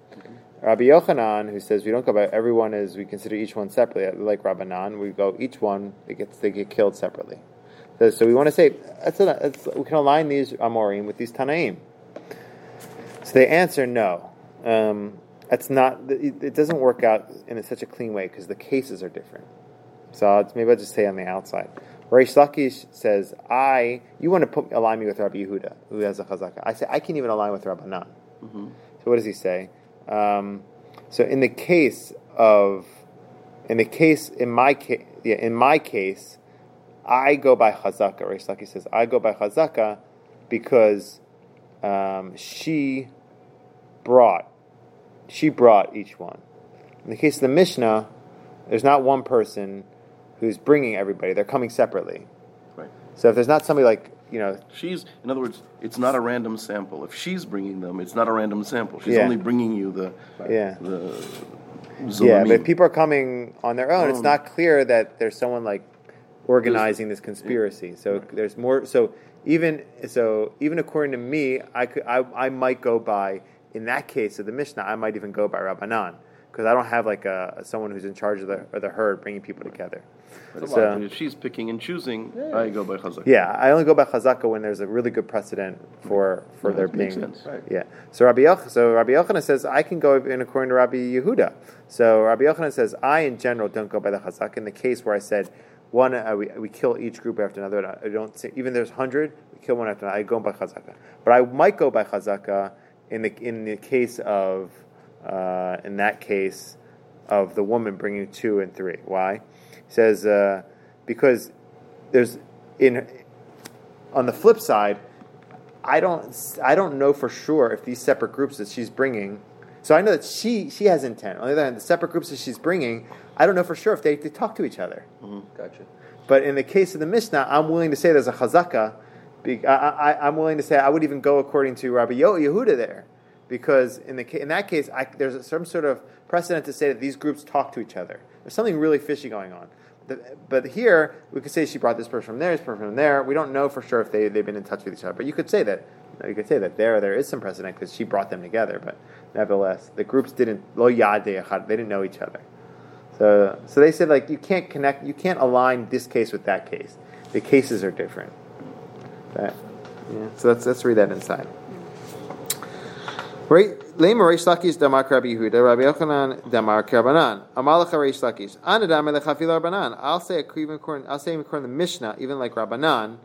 A: Rabbi Yochanan, who says we don't go by everyone is we consider each one separately, like Rabbanan, we go each one they get they get killed separately. So, so we want to say that's, a, that's we can align these Amorim with these Tanaim. So they answer no. Um, that's not. It, it doesn't work out in such a clean way because the cases are different. So maybe I'll just say on the outside. Reish Lakish says, "I you want to put align me with Rabbi Yehuda, who has a chazaka." I say I can't even align with Rabbanan. So what does he say? Um, so in the case of, in the case in my case, yeah, in my case, I go by chazaka. Reish Lakish says, "I go by chazaka because um, she brought, she brought each one." In the case of the Mishnah, there's not one person who's bringing everybody; they're coming separately.
B: Right.
A: So if there's not somebody like you know,
B: She's, in other words, it's not a random sample. If she's bringing them, it's not a random sample. She's
A: Yeah.
B: only bringing you the
A: yeah,
B: the.
A: yeah. But if people are coming on their own, it's
B: mm.
A: not clear that there's someone like organizing this conspiracy. So there's more. So even so, even according to me, I could I, I might go by in that case of the Mishnah. I might even go by Rabbanan because I don't have like a someone who's in charge of the of the herd bringing people together.
B: But
A: So-
B: if she's picking and choosing, I go by chazak.
A: Yeah, I only go by chazaka when there's a really good precedent for for
B: Yeah,
A: there
B: that makes
A: being.
B: sense.
C: Right.
A: Yeah. So Rabbi Yoch, so Rabbi Yochanan says I can go in according to Rabbi Yehuda. So Rabbi Yochanan says I in general don't go by the chazaka. In the case where I said one, uh, we, we kill each group after another. I don't say even there's hundred, we kill one after another. I go by chazaka, but I might go by chazaka in the in the case of uh, in that case of the woman bringing two and three. Why? He says uh, because there's in on the flip side, I don't I don't know for sure if these separate groups that she's bringing. So I know that she she has intent. On the other hand, the separate groups that she's bringing, I don't know for sure if they, they talk to each other.
C: Gotcha.
A: But in the case of the Mishnah, I'm willing to say there's a chazaka. I, I'm willing to say I would even go according to Rabbi Yehuda there, because in the in that case, I, there's some sort of precedent to say that these groups talk to each other. There's something really fishy going on. But here we could say she brought this person from there, this person from there. We don't know for sure if they they've been in touch with each other. But you could say that you could say that there there is some precedent because she brought them together. But nevertheless, the groups didn't lo They didn't know each other. So, so they said like you can't connect, you can't align this case with that case. The cases are different. That, yeah. So let's let's read that inside. Right, Lema Reish Lakish Damar Rabbi Yehuda, Rabbi Yochanan Damar Karbanan. Amalach Reish Lakish. Anadam Elechafil Rabbanan. I'll say a even according, I'll say according to the Mishnah, even like Rabbanan.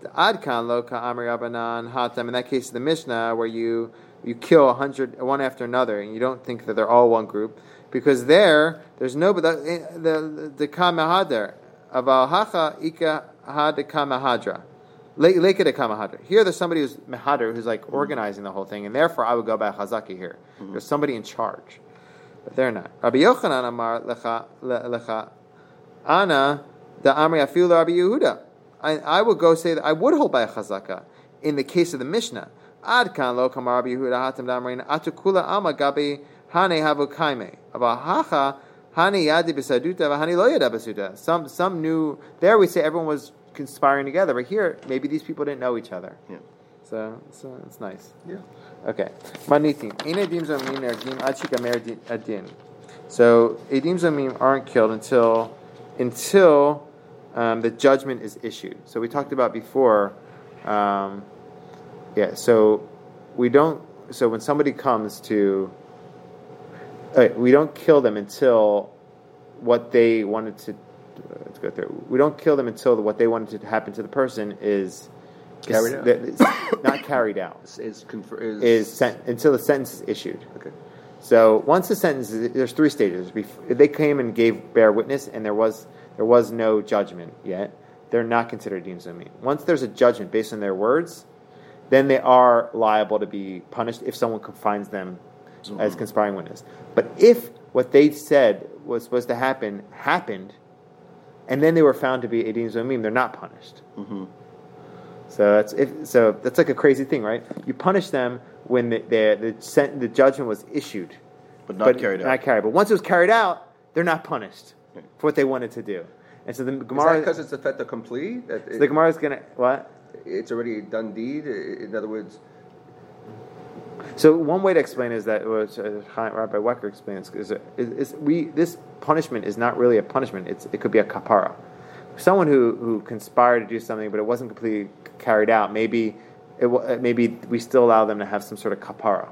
A: The Ad Kan Lo Ka'amri Rabbanan Hatam. In that case, the Mishnah where you you kill a hundred one after another, and you don't think that they're all one group, because there there's no but the the the Kamahadar Aval Hacha Ika Had Kamahadra. Leke de Kamahadra. Here there's somebody who's Mahadr who's like mm-hmm. organizing the whole thing, and therefore I would go by Chazaki here. Mm-hmm. There's somebody in charge. But they're not. Rabbi Yochanan Amar Lecha Lecha Ana the Amri Afil Rabbi Yehuda. I, I would go say that I would hold by a Chazaka in the case of the Mishnah. Ad kan lo kamar Rabbi Yehuda hatam damrin atukula ama gabi hane havu kaime. Aba hacha hani yadi besaduta v'hani lo yada besaduta. Some some knew there we say everyone was conspiring together, but here maybe these people didn't know each other.
B: Yeah.
A: So so it's nice.
B: Yeah.
A: Okay. Manitim. Ein edim zomim ergim ad shikamer adin. So edim zomim aren't killed until until um, the judgment is issued. So we talked about before. Um, yeah. So we don't. So when somebody comes to, we don't kill them until what they wanted to. Let's go through. We don't kill them until what they wanted to happen to the person is
C: Carried
A: is-
C: out.
A: is not carried out
C: Is, is, confer- is,
A: is sent until the sentence is issued.
C: okay.
A: So once the sentence, is, there's three stages. They came and gave bear witness, and there was there was no judgment yet, they're not considered deemed zomim. Once there's a judgment based on their words, then they are liable to be punished if someone confines them as mm-hmm. conspiring witness. But if what they said was supposed to happen happened, and then they were found to be edim zomim, they're not punished. Mm-hmm. So that's if, so that's like a crazy thing, right? You punish them when the the the, sent, the judgment was issued,
B: But not carried out.
A: Not carried. But once it was carried out, they're not punished for what they wanted to do. And so the
C: Is
A: Gemara,
C: because it's a fait accompli? That
A: so the Gemara is gonna what?
C: it's already done deed? In other words,
A: So one way to explain is that was uh, Rabbi Wecker explains is, is, is we this punishment is not really a punishment. It's it could be a kapara. Someone who, who conspired to do something, but it wasn't completely carried out. Maybe it uh, maybe we still allow them to have some sort of kapara.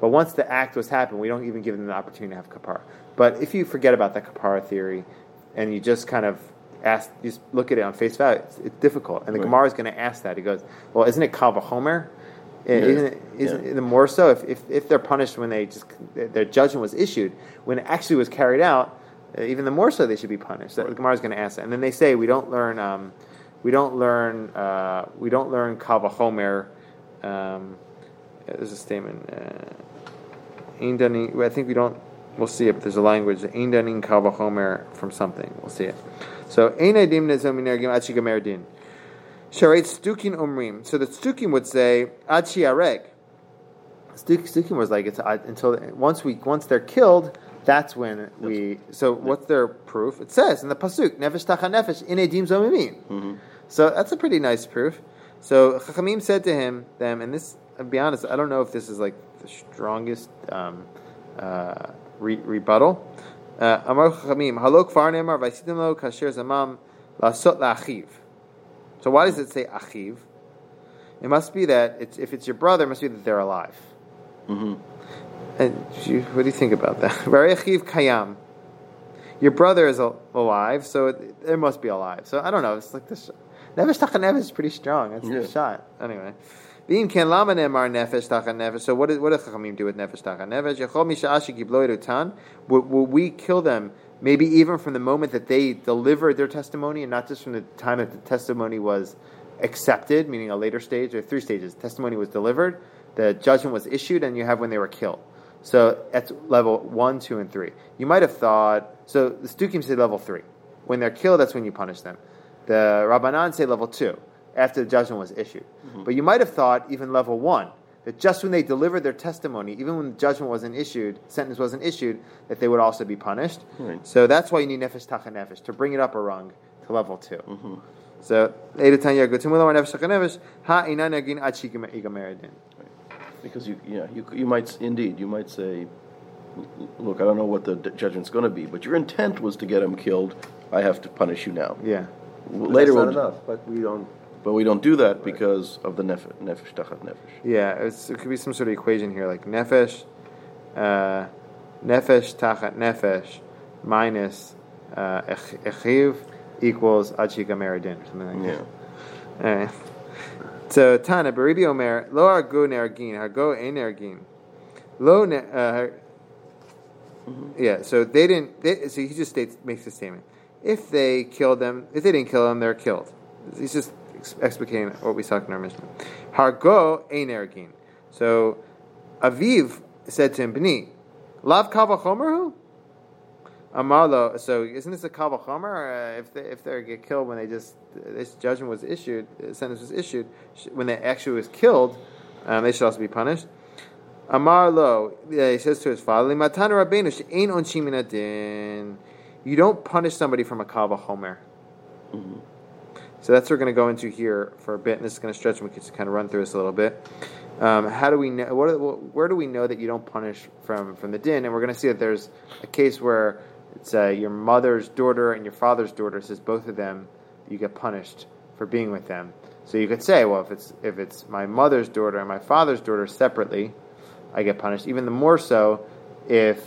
A: But once the act was happened, we don't even give them the opportunity to have kapara. But if you forget about the kapara theory, and you just kind of ask, you just look at it on face value, it's, it's difficult. And the
B: Right.
A: Gemara is going to ask that. He goes, "Well, isn't it kal v'chomer?
B: Yeah.
A: Isn't it, isn't
B: Yeah.
A: it more so if, if, if they're punished when they just their judgment was issued. When it actually was carried out uh, even the more so they should be punished. That the Gemara is going to ask that. And then they say we don't learn um, we don't learn uh, we don't learn kal v'chomer um, there's a statement uh, I think we don't we'll see it but there's a language Ein danin kal v'chomer from something. We'll see it. So Ein adim nezom min ergim ad shigamer din Sharet Stukin Umrim. So the Stukim would say Ad Shiareg. Stuk- Stukim was like it's uh, until once we once they're killed, that's when we. So what's their proof? It says in the pasuk Nefesh Tacha Nefesh in Edim Zomimim. So that's a pretty nice proof. So Chachamim said to him, them, and this, I'll be honest, I don't know if this is like the strongest um, uh, re- rebuttal. Uh, Amar Chachamim, Halok Far Ne'emar Vaisitim Lo Kasher Zamam Lasot La'achiv. So why does it say achiv? It must be that it's, if it's your brother, it must be that they're alive. Mm-hmm. And you, what do you think about that? *laughs* Very achiv kayam. Your brother is alive, so it, it must be alive. So I don't know. It's like this. Nefesh tacha nefesh is pretty strong. That's
B: Yeah.
A: the shot. Anyway. V'im ken lama nemar nefesh tacha nefesh. So what, is, what does Chachamim do with nefesh tacha nefesh? Yachol misha'ashi giblo erutan. Will, will we kill them maybe even from the moment that they delivered their testimony and not just from the time that the testimony was accepted, meaning a later stage. or three stages. Testimony was delivered, the judgment was issued, and you have when they were killed. So that's level one, two, and three. You might have thought so. The Stukim say level three. When they're killed, that's when you punish them. The Rabbanan say level two, after the judgment was issued. Mm-hmm. But you might have thought even level one, that just when they delivered their testimony, even when the judgment wasn't issued, sentence wasn't issued, that they would also be punished.
B: Right.
A: So that's why you need nefesh tacha nefesh to bring it up a rung to level 2 mm-hmm. So Eidatanya Gutumula nefesh tacha nefesh ha inan yagin ad shigamer din.
B: Because you, yeah, you, you might indeed, you might say, look, I don't know what the d- judgment's going to be, but your intent was to get him killed. I have to punish you now.
A: Yeah.
B: Later,
C: That's
B: we'll,
C: enough, but we don't.
B: But we don't do that because of the nef- nefesh tachat nefesh.
A: Yeah, it could be some sort of equation here, like nefesh, uh, nefesh tachat nefesh minus uh, ech- echiv equals ad shigamer din, or something like
B: Yeah.
A: that. All right. So Tana Baribi Omer Lo Argo Nergin Hargo Lo ne, uh, Yeah, so they didn't. They, so he just states makes the statement: if they killed them, if they didn't kill them, they're killed. He's just explicating what we saw in our Mishnah. Hargo Ein Nergin. So Aviv said to him, Bni, Lav Kava Chomerhu? Amarlo, so isn't this a kava chomer? Uh, if they if they get killed when they just this judgment was issued, sentence was issued when they actually was killed, um, they should also be punished. Amarlo, yeah, he says to his father, "Matan Rabbeinu she'ein onshim min adin." You don't punish somebody from a kava chomer. So that's what we're going to go into here for a bit, and this is going to stretch, and we can just kind of run through this a little bit. Um, how do we know? What where do we know that you don't punish from from the din? And we're going to see that there's a case where it's uh, your mother's daughter and your father's daughter says both of them you get punished for being with them. So you could say, well, if it's if it's my mother's daughter and my father's daughter separately, I get punished. Even the more so if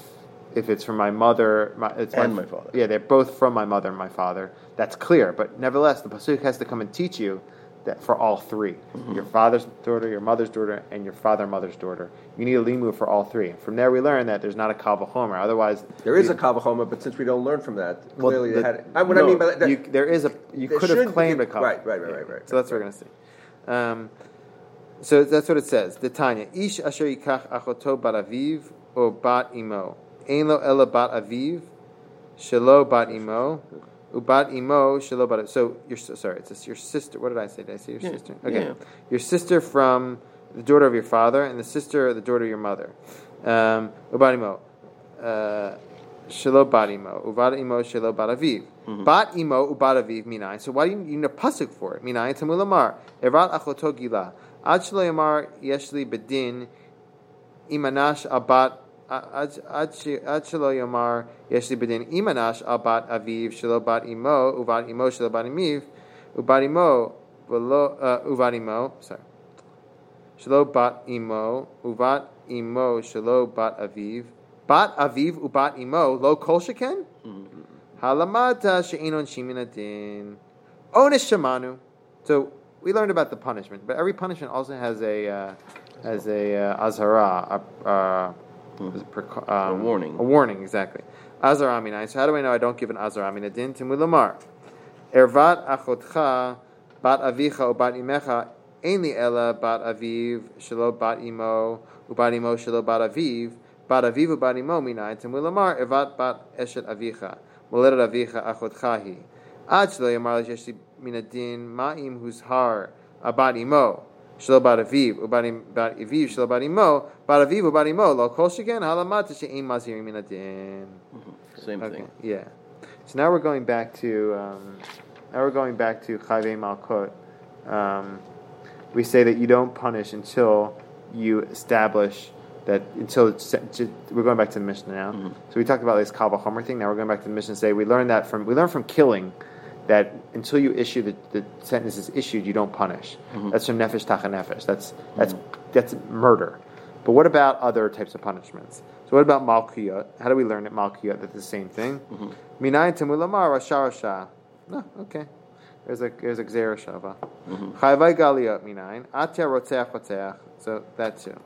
A: if it's from my mother my, it's
B: And my father.
A: Yeah, they're both from my mother and my father. That's clear. But nevertheless, the pasuk has to come and teach you that for all 3
B: Mm-hmm.
A: your father's daughter, your mother's daughter, and your father mother's daughter, you need a limu for all three. From there, we learn that there's not a kavah homer. Otherwise,
C: There is a kavachoma, but since we don't learn from that,
A: Well,
C: clearly
A: the-
C: they had. I, what I mean by that,
A: you, there is a you could have claimed
C: be-
A: a kavah.
C: right, right, right, right, right,
A: So that's what we're going to see. Um, so that's what it says. The Tanya ish asher yikach achoto bat aviv or bat imo ein lo ela bat aviv shelo bat imo ubat imo shelo bat. So your sorry, it's your sister. What did I say? Did I say your
B: Yeah,
A: sister? Okay,
B: yeah.
A: your sister from the daughter of your father and the sister of the daughter of your mother. Um, ubat imo. Uh, Shelo bat imo, uvad imo shelo bat aviv. Bat imo ubat aviv minai. So why do you you need a pasuk for it? Minai tamul amar. Erat achoto gila. Ad shelo yamar yeshli bedin imanash abat ad ad she- ad shelo yamar yeshli bedin imanash abat aviv shelo bat imo uvad imo shelo bat imiv ubat imo velo uh, uvad imo sorry. Shelo bat imo uvat imo shelo bat aviv. Bat aviv ubat imo lo kol sheken? Halamata she'inon shimin adin onis shamanu. So we learned about the punishment, but every punishment also has a uh, has a uh, azhara, a, uh, is it preca- um,
B: A warning.
A: A warning, exactly. Azhara minai. So how do I know I don't give an azhara min adin? Timulamar. Ervat achotcha bat avicha o bat imecha ein li ela bat aviv shelo bat imo ubat imo shelo bat aviv bat aviv ubat imo minai timulamar ervat bat eshet avicha moledet avicha achotcha hi ad shelo yamar li min adin ma'im huzhar abat imo shelo bat aviv ubat im- bat aviv shelo bat imo bat aviv ubat imo lo kol sheken halamat she'im mazir min adin
B: Same
A: Okay,
B: thing.
A: yeah. So now we're going back to um, now we're going back to Chayve Malkot. Um, we say that you don't punish until you establish that until we're going back to the Mishnah now. So we talked about this Kava Homer thing. Now we're going back to the Mishnah. and Say we learned that from we learned from killing that until you issue the, the sentence is issued, you don't punish. That's from Nefesh Tacha Nefesh. That's that's that's murder. But what about other types of punishments? So what about Malkiyot? How do we learn at Malkiyot that the same thing? Minayin temulamar rasha rasha. No, okay. There's a there's a gzera shava. Chayvai galiyot minayin atya rotzeach rotzeach. So that too.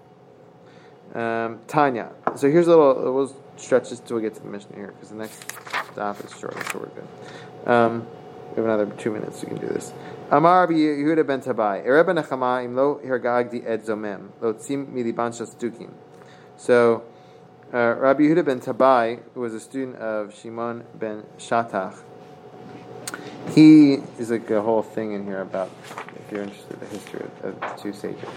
A: Um, Tanya. So here's a little. We'll stretch this till we get to the Mishnah here because the next stop is short, so we're good. Um, We have another two minutes. We can do this. Amar Yehuda ben Tabai. Ereb Nechama im lo hirgagdi ed zomem lo tzim miliban shastukim. So, uh, Rabbi Yehuda ben Tabai, who was a student of Shimon ben Shatach, he is like a whole thing in here about if you're interested in the history of, the two sages.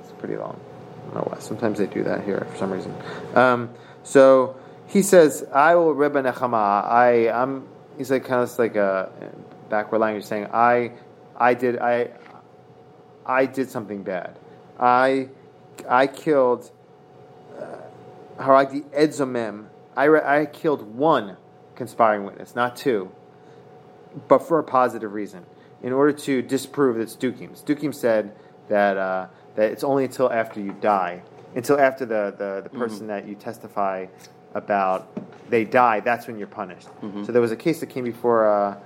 A: It's pretty long. I don't know why. Sometimes they do that here for some reason. Um, so he says, "I will Rebbe Nechama. I I'm." He's like kind of like a backward language saying, "I I did I I did something bad. I I killed Haragdi Edzomem. I I killed one conspiring witness, not two, but for a positive reason, in order to disprove that Stukim. Stukim said that uh, that it's only until after you die, until after the the, the person that you testify about they die, that's when you're punished. So there was a case that came before uh,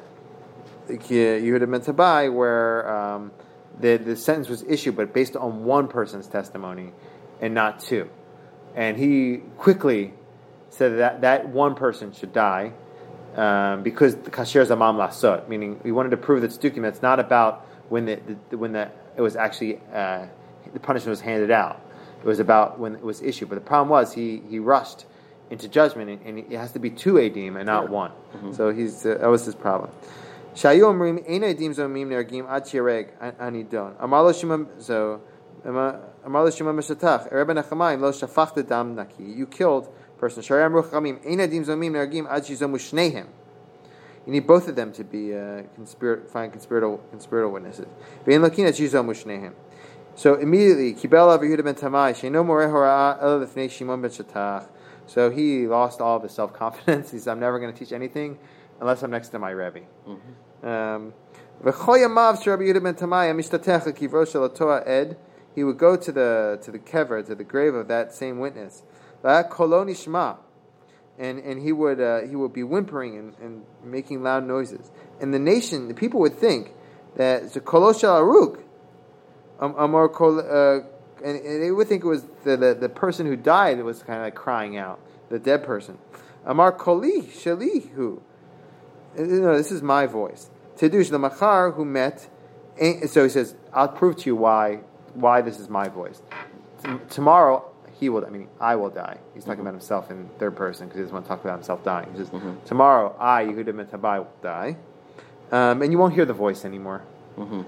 A: Yehuda ben Tabai where um, the the sentence was issued, but based on one person's testimony and not two. And he quickly said that that one person should die um, because the kasher zamam lasot, meaning he wanted to prove that stukim. It's not about when the, the when the it was actually uh, the punishment was handed out. It was about when it was issued. But the problem was he he rushed into judgment, and, and it has to be two adim and not one. So he's uh, that was his problem. Shayu omrim ein adim zomim nergim ad shireg anidon. Amar lo shimon so. Amar lo shimon meshatach. Rebbe Nechamayim lo shafachta dam naki. You killed person. Shari amru chamim ein adim zomim nergim ad shizomu shnehem. You need both of them to be uh, conspir- find conspiratorial, conspiratorial witnesses. Vein lakin at shizomu shnehem. So immediately, Kibel Yehuda ben Tabai, Sheino Moreh Hora'ah El Lefnei Shimon ben Shatach. So he lost all of his self confidence. *laughs* He said, I'm never going to teach anything unless I'm next to my Rebbe. Um, V'choyamav Rabbi Yehuda ben Tabai, Amishtatech Kivro Shel Toa Ed. He would go to the to the kever, to the grave of that same witness. And, and he would uh, he would be whimpering and, and making loud noises. And the nation, the people would think that a kolosh aruk, um, Amar kol, uh, and, and they would think it was the, the, the person who died that was kind of like crying out, the dead person. Amar koli shalihu. Uh, No, this is my voice. Tedush the machar who met. So he says, "I'll prove to you why why this is my voice. T- tomorrow he will. I mean, I will die." He's talking about himself in third person because he doesn't want to talk about himself dying. He says, "Tomorrow I, Yehuda ben Tabai, will die, um, and you won't hear the voice anymore."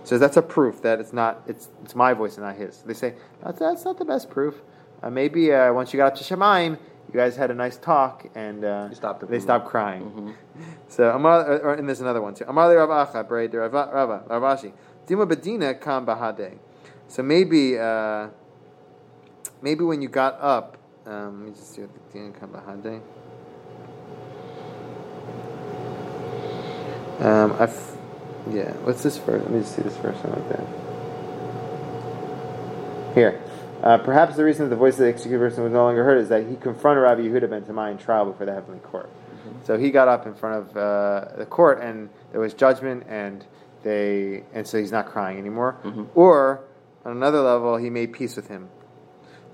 A: So that's a proof that it's not it's it's my voice and not his. They say that's, that's not the best proof. Uh, maybe uh, once you got up to Shemaim, you guys had a nice talk and uh,
C: stopped
A: they stopped crying. *laughs* So Amar, or, or- and there's another one too. Amar Rav Acha, Bray de Rava, Rava, Rav Ashi. Dima Bedina kam bahade. So maybe uh, maybe when you got up, um, let me just see what the Dina kam bahade. Um, I f- yeah. What's this verse? Let me just see this verse one right there. Here. Uh, perhaps the reason that the voice of the executed person was no longer heard is that he confronted Rabbi Yehuda ben Tabai in trial before the heavenly court. So he got up in front of uh, the court, and there was judgment, and they, and so he's not crying anymore. Or on another level, he made peace with him.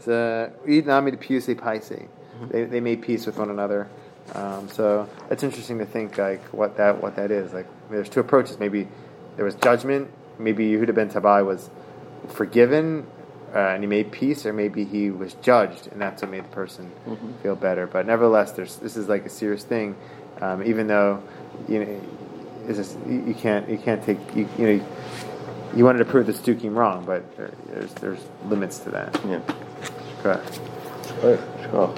A: So Eid Nami de Piuse Paise. They they made peace with one another. Um, so it's interesting to think like what that what that is. Like there's two approaches. Maybe there was judgment. Maybe Yehuda ben Tabai was forgiven uh, and he made peace, or maybe he was judged, and that's what made the person feel better. But nevertheless, there's this is like a serious thing. Um, even though you know, it's just, you, you can't you can't take you, you know you wanted to prove the Stukim wrong, but there, there's there's limits to that.
B: Yeah.
A: Correct.
B: Right. Sure.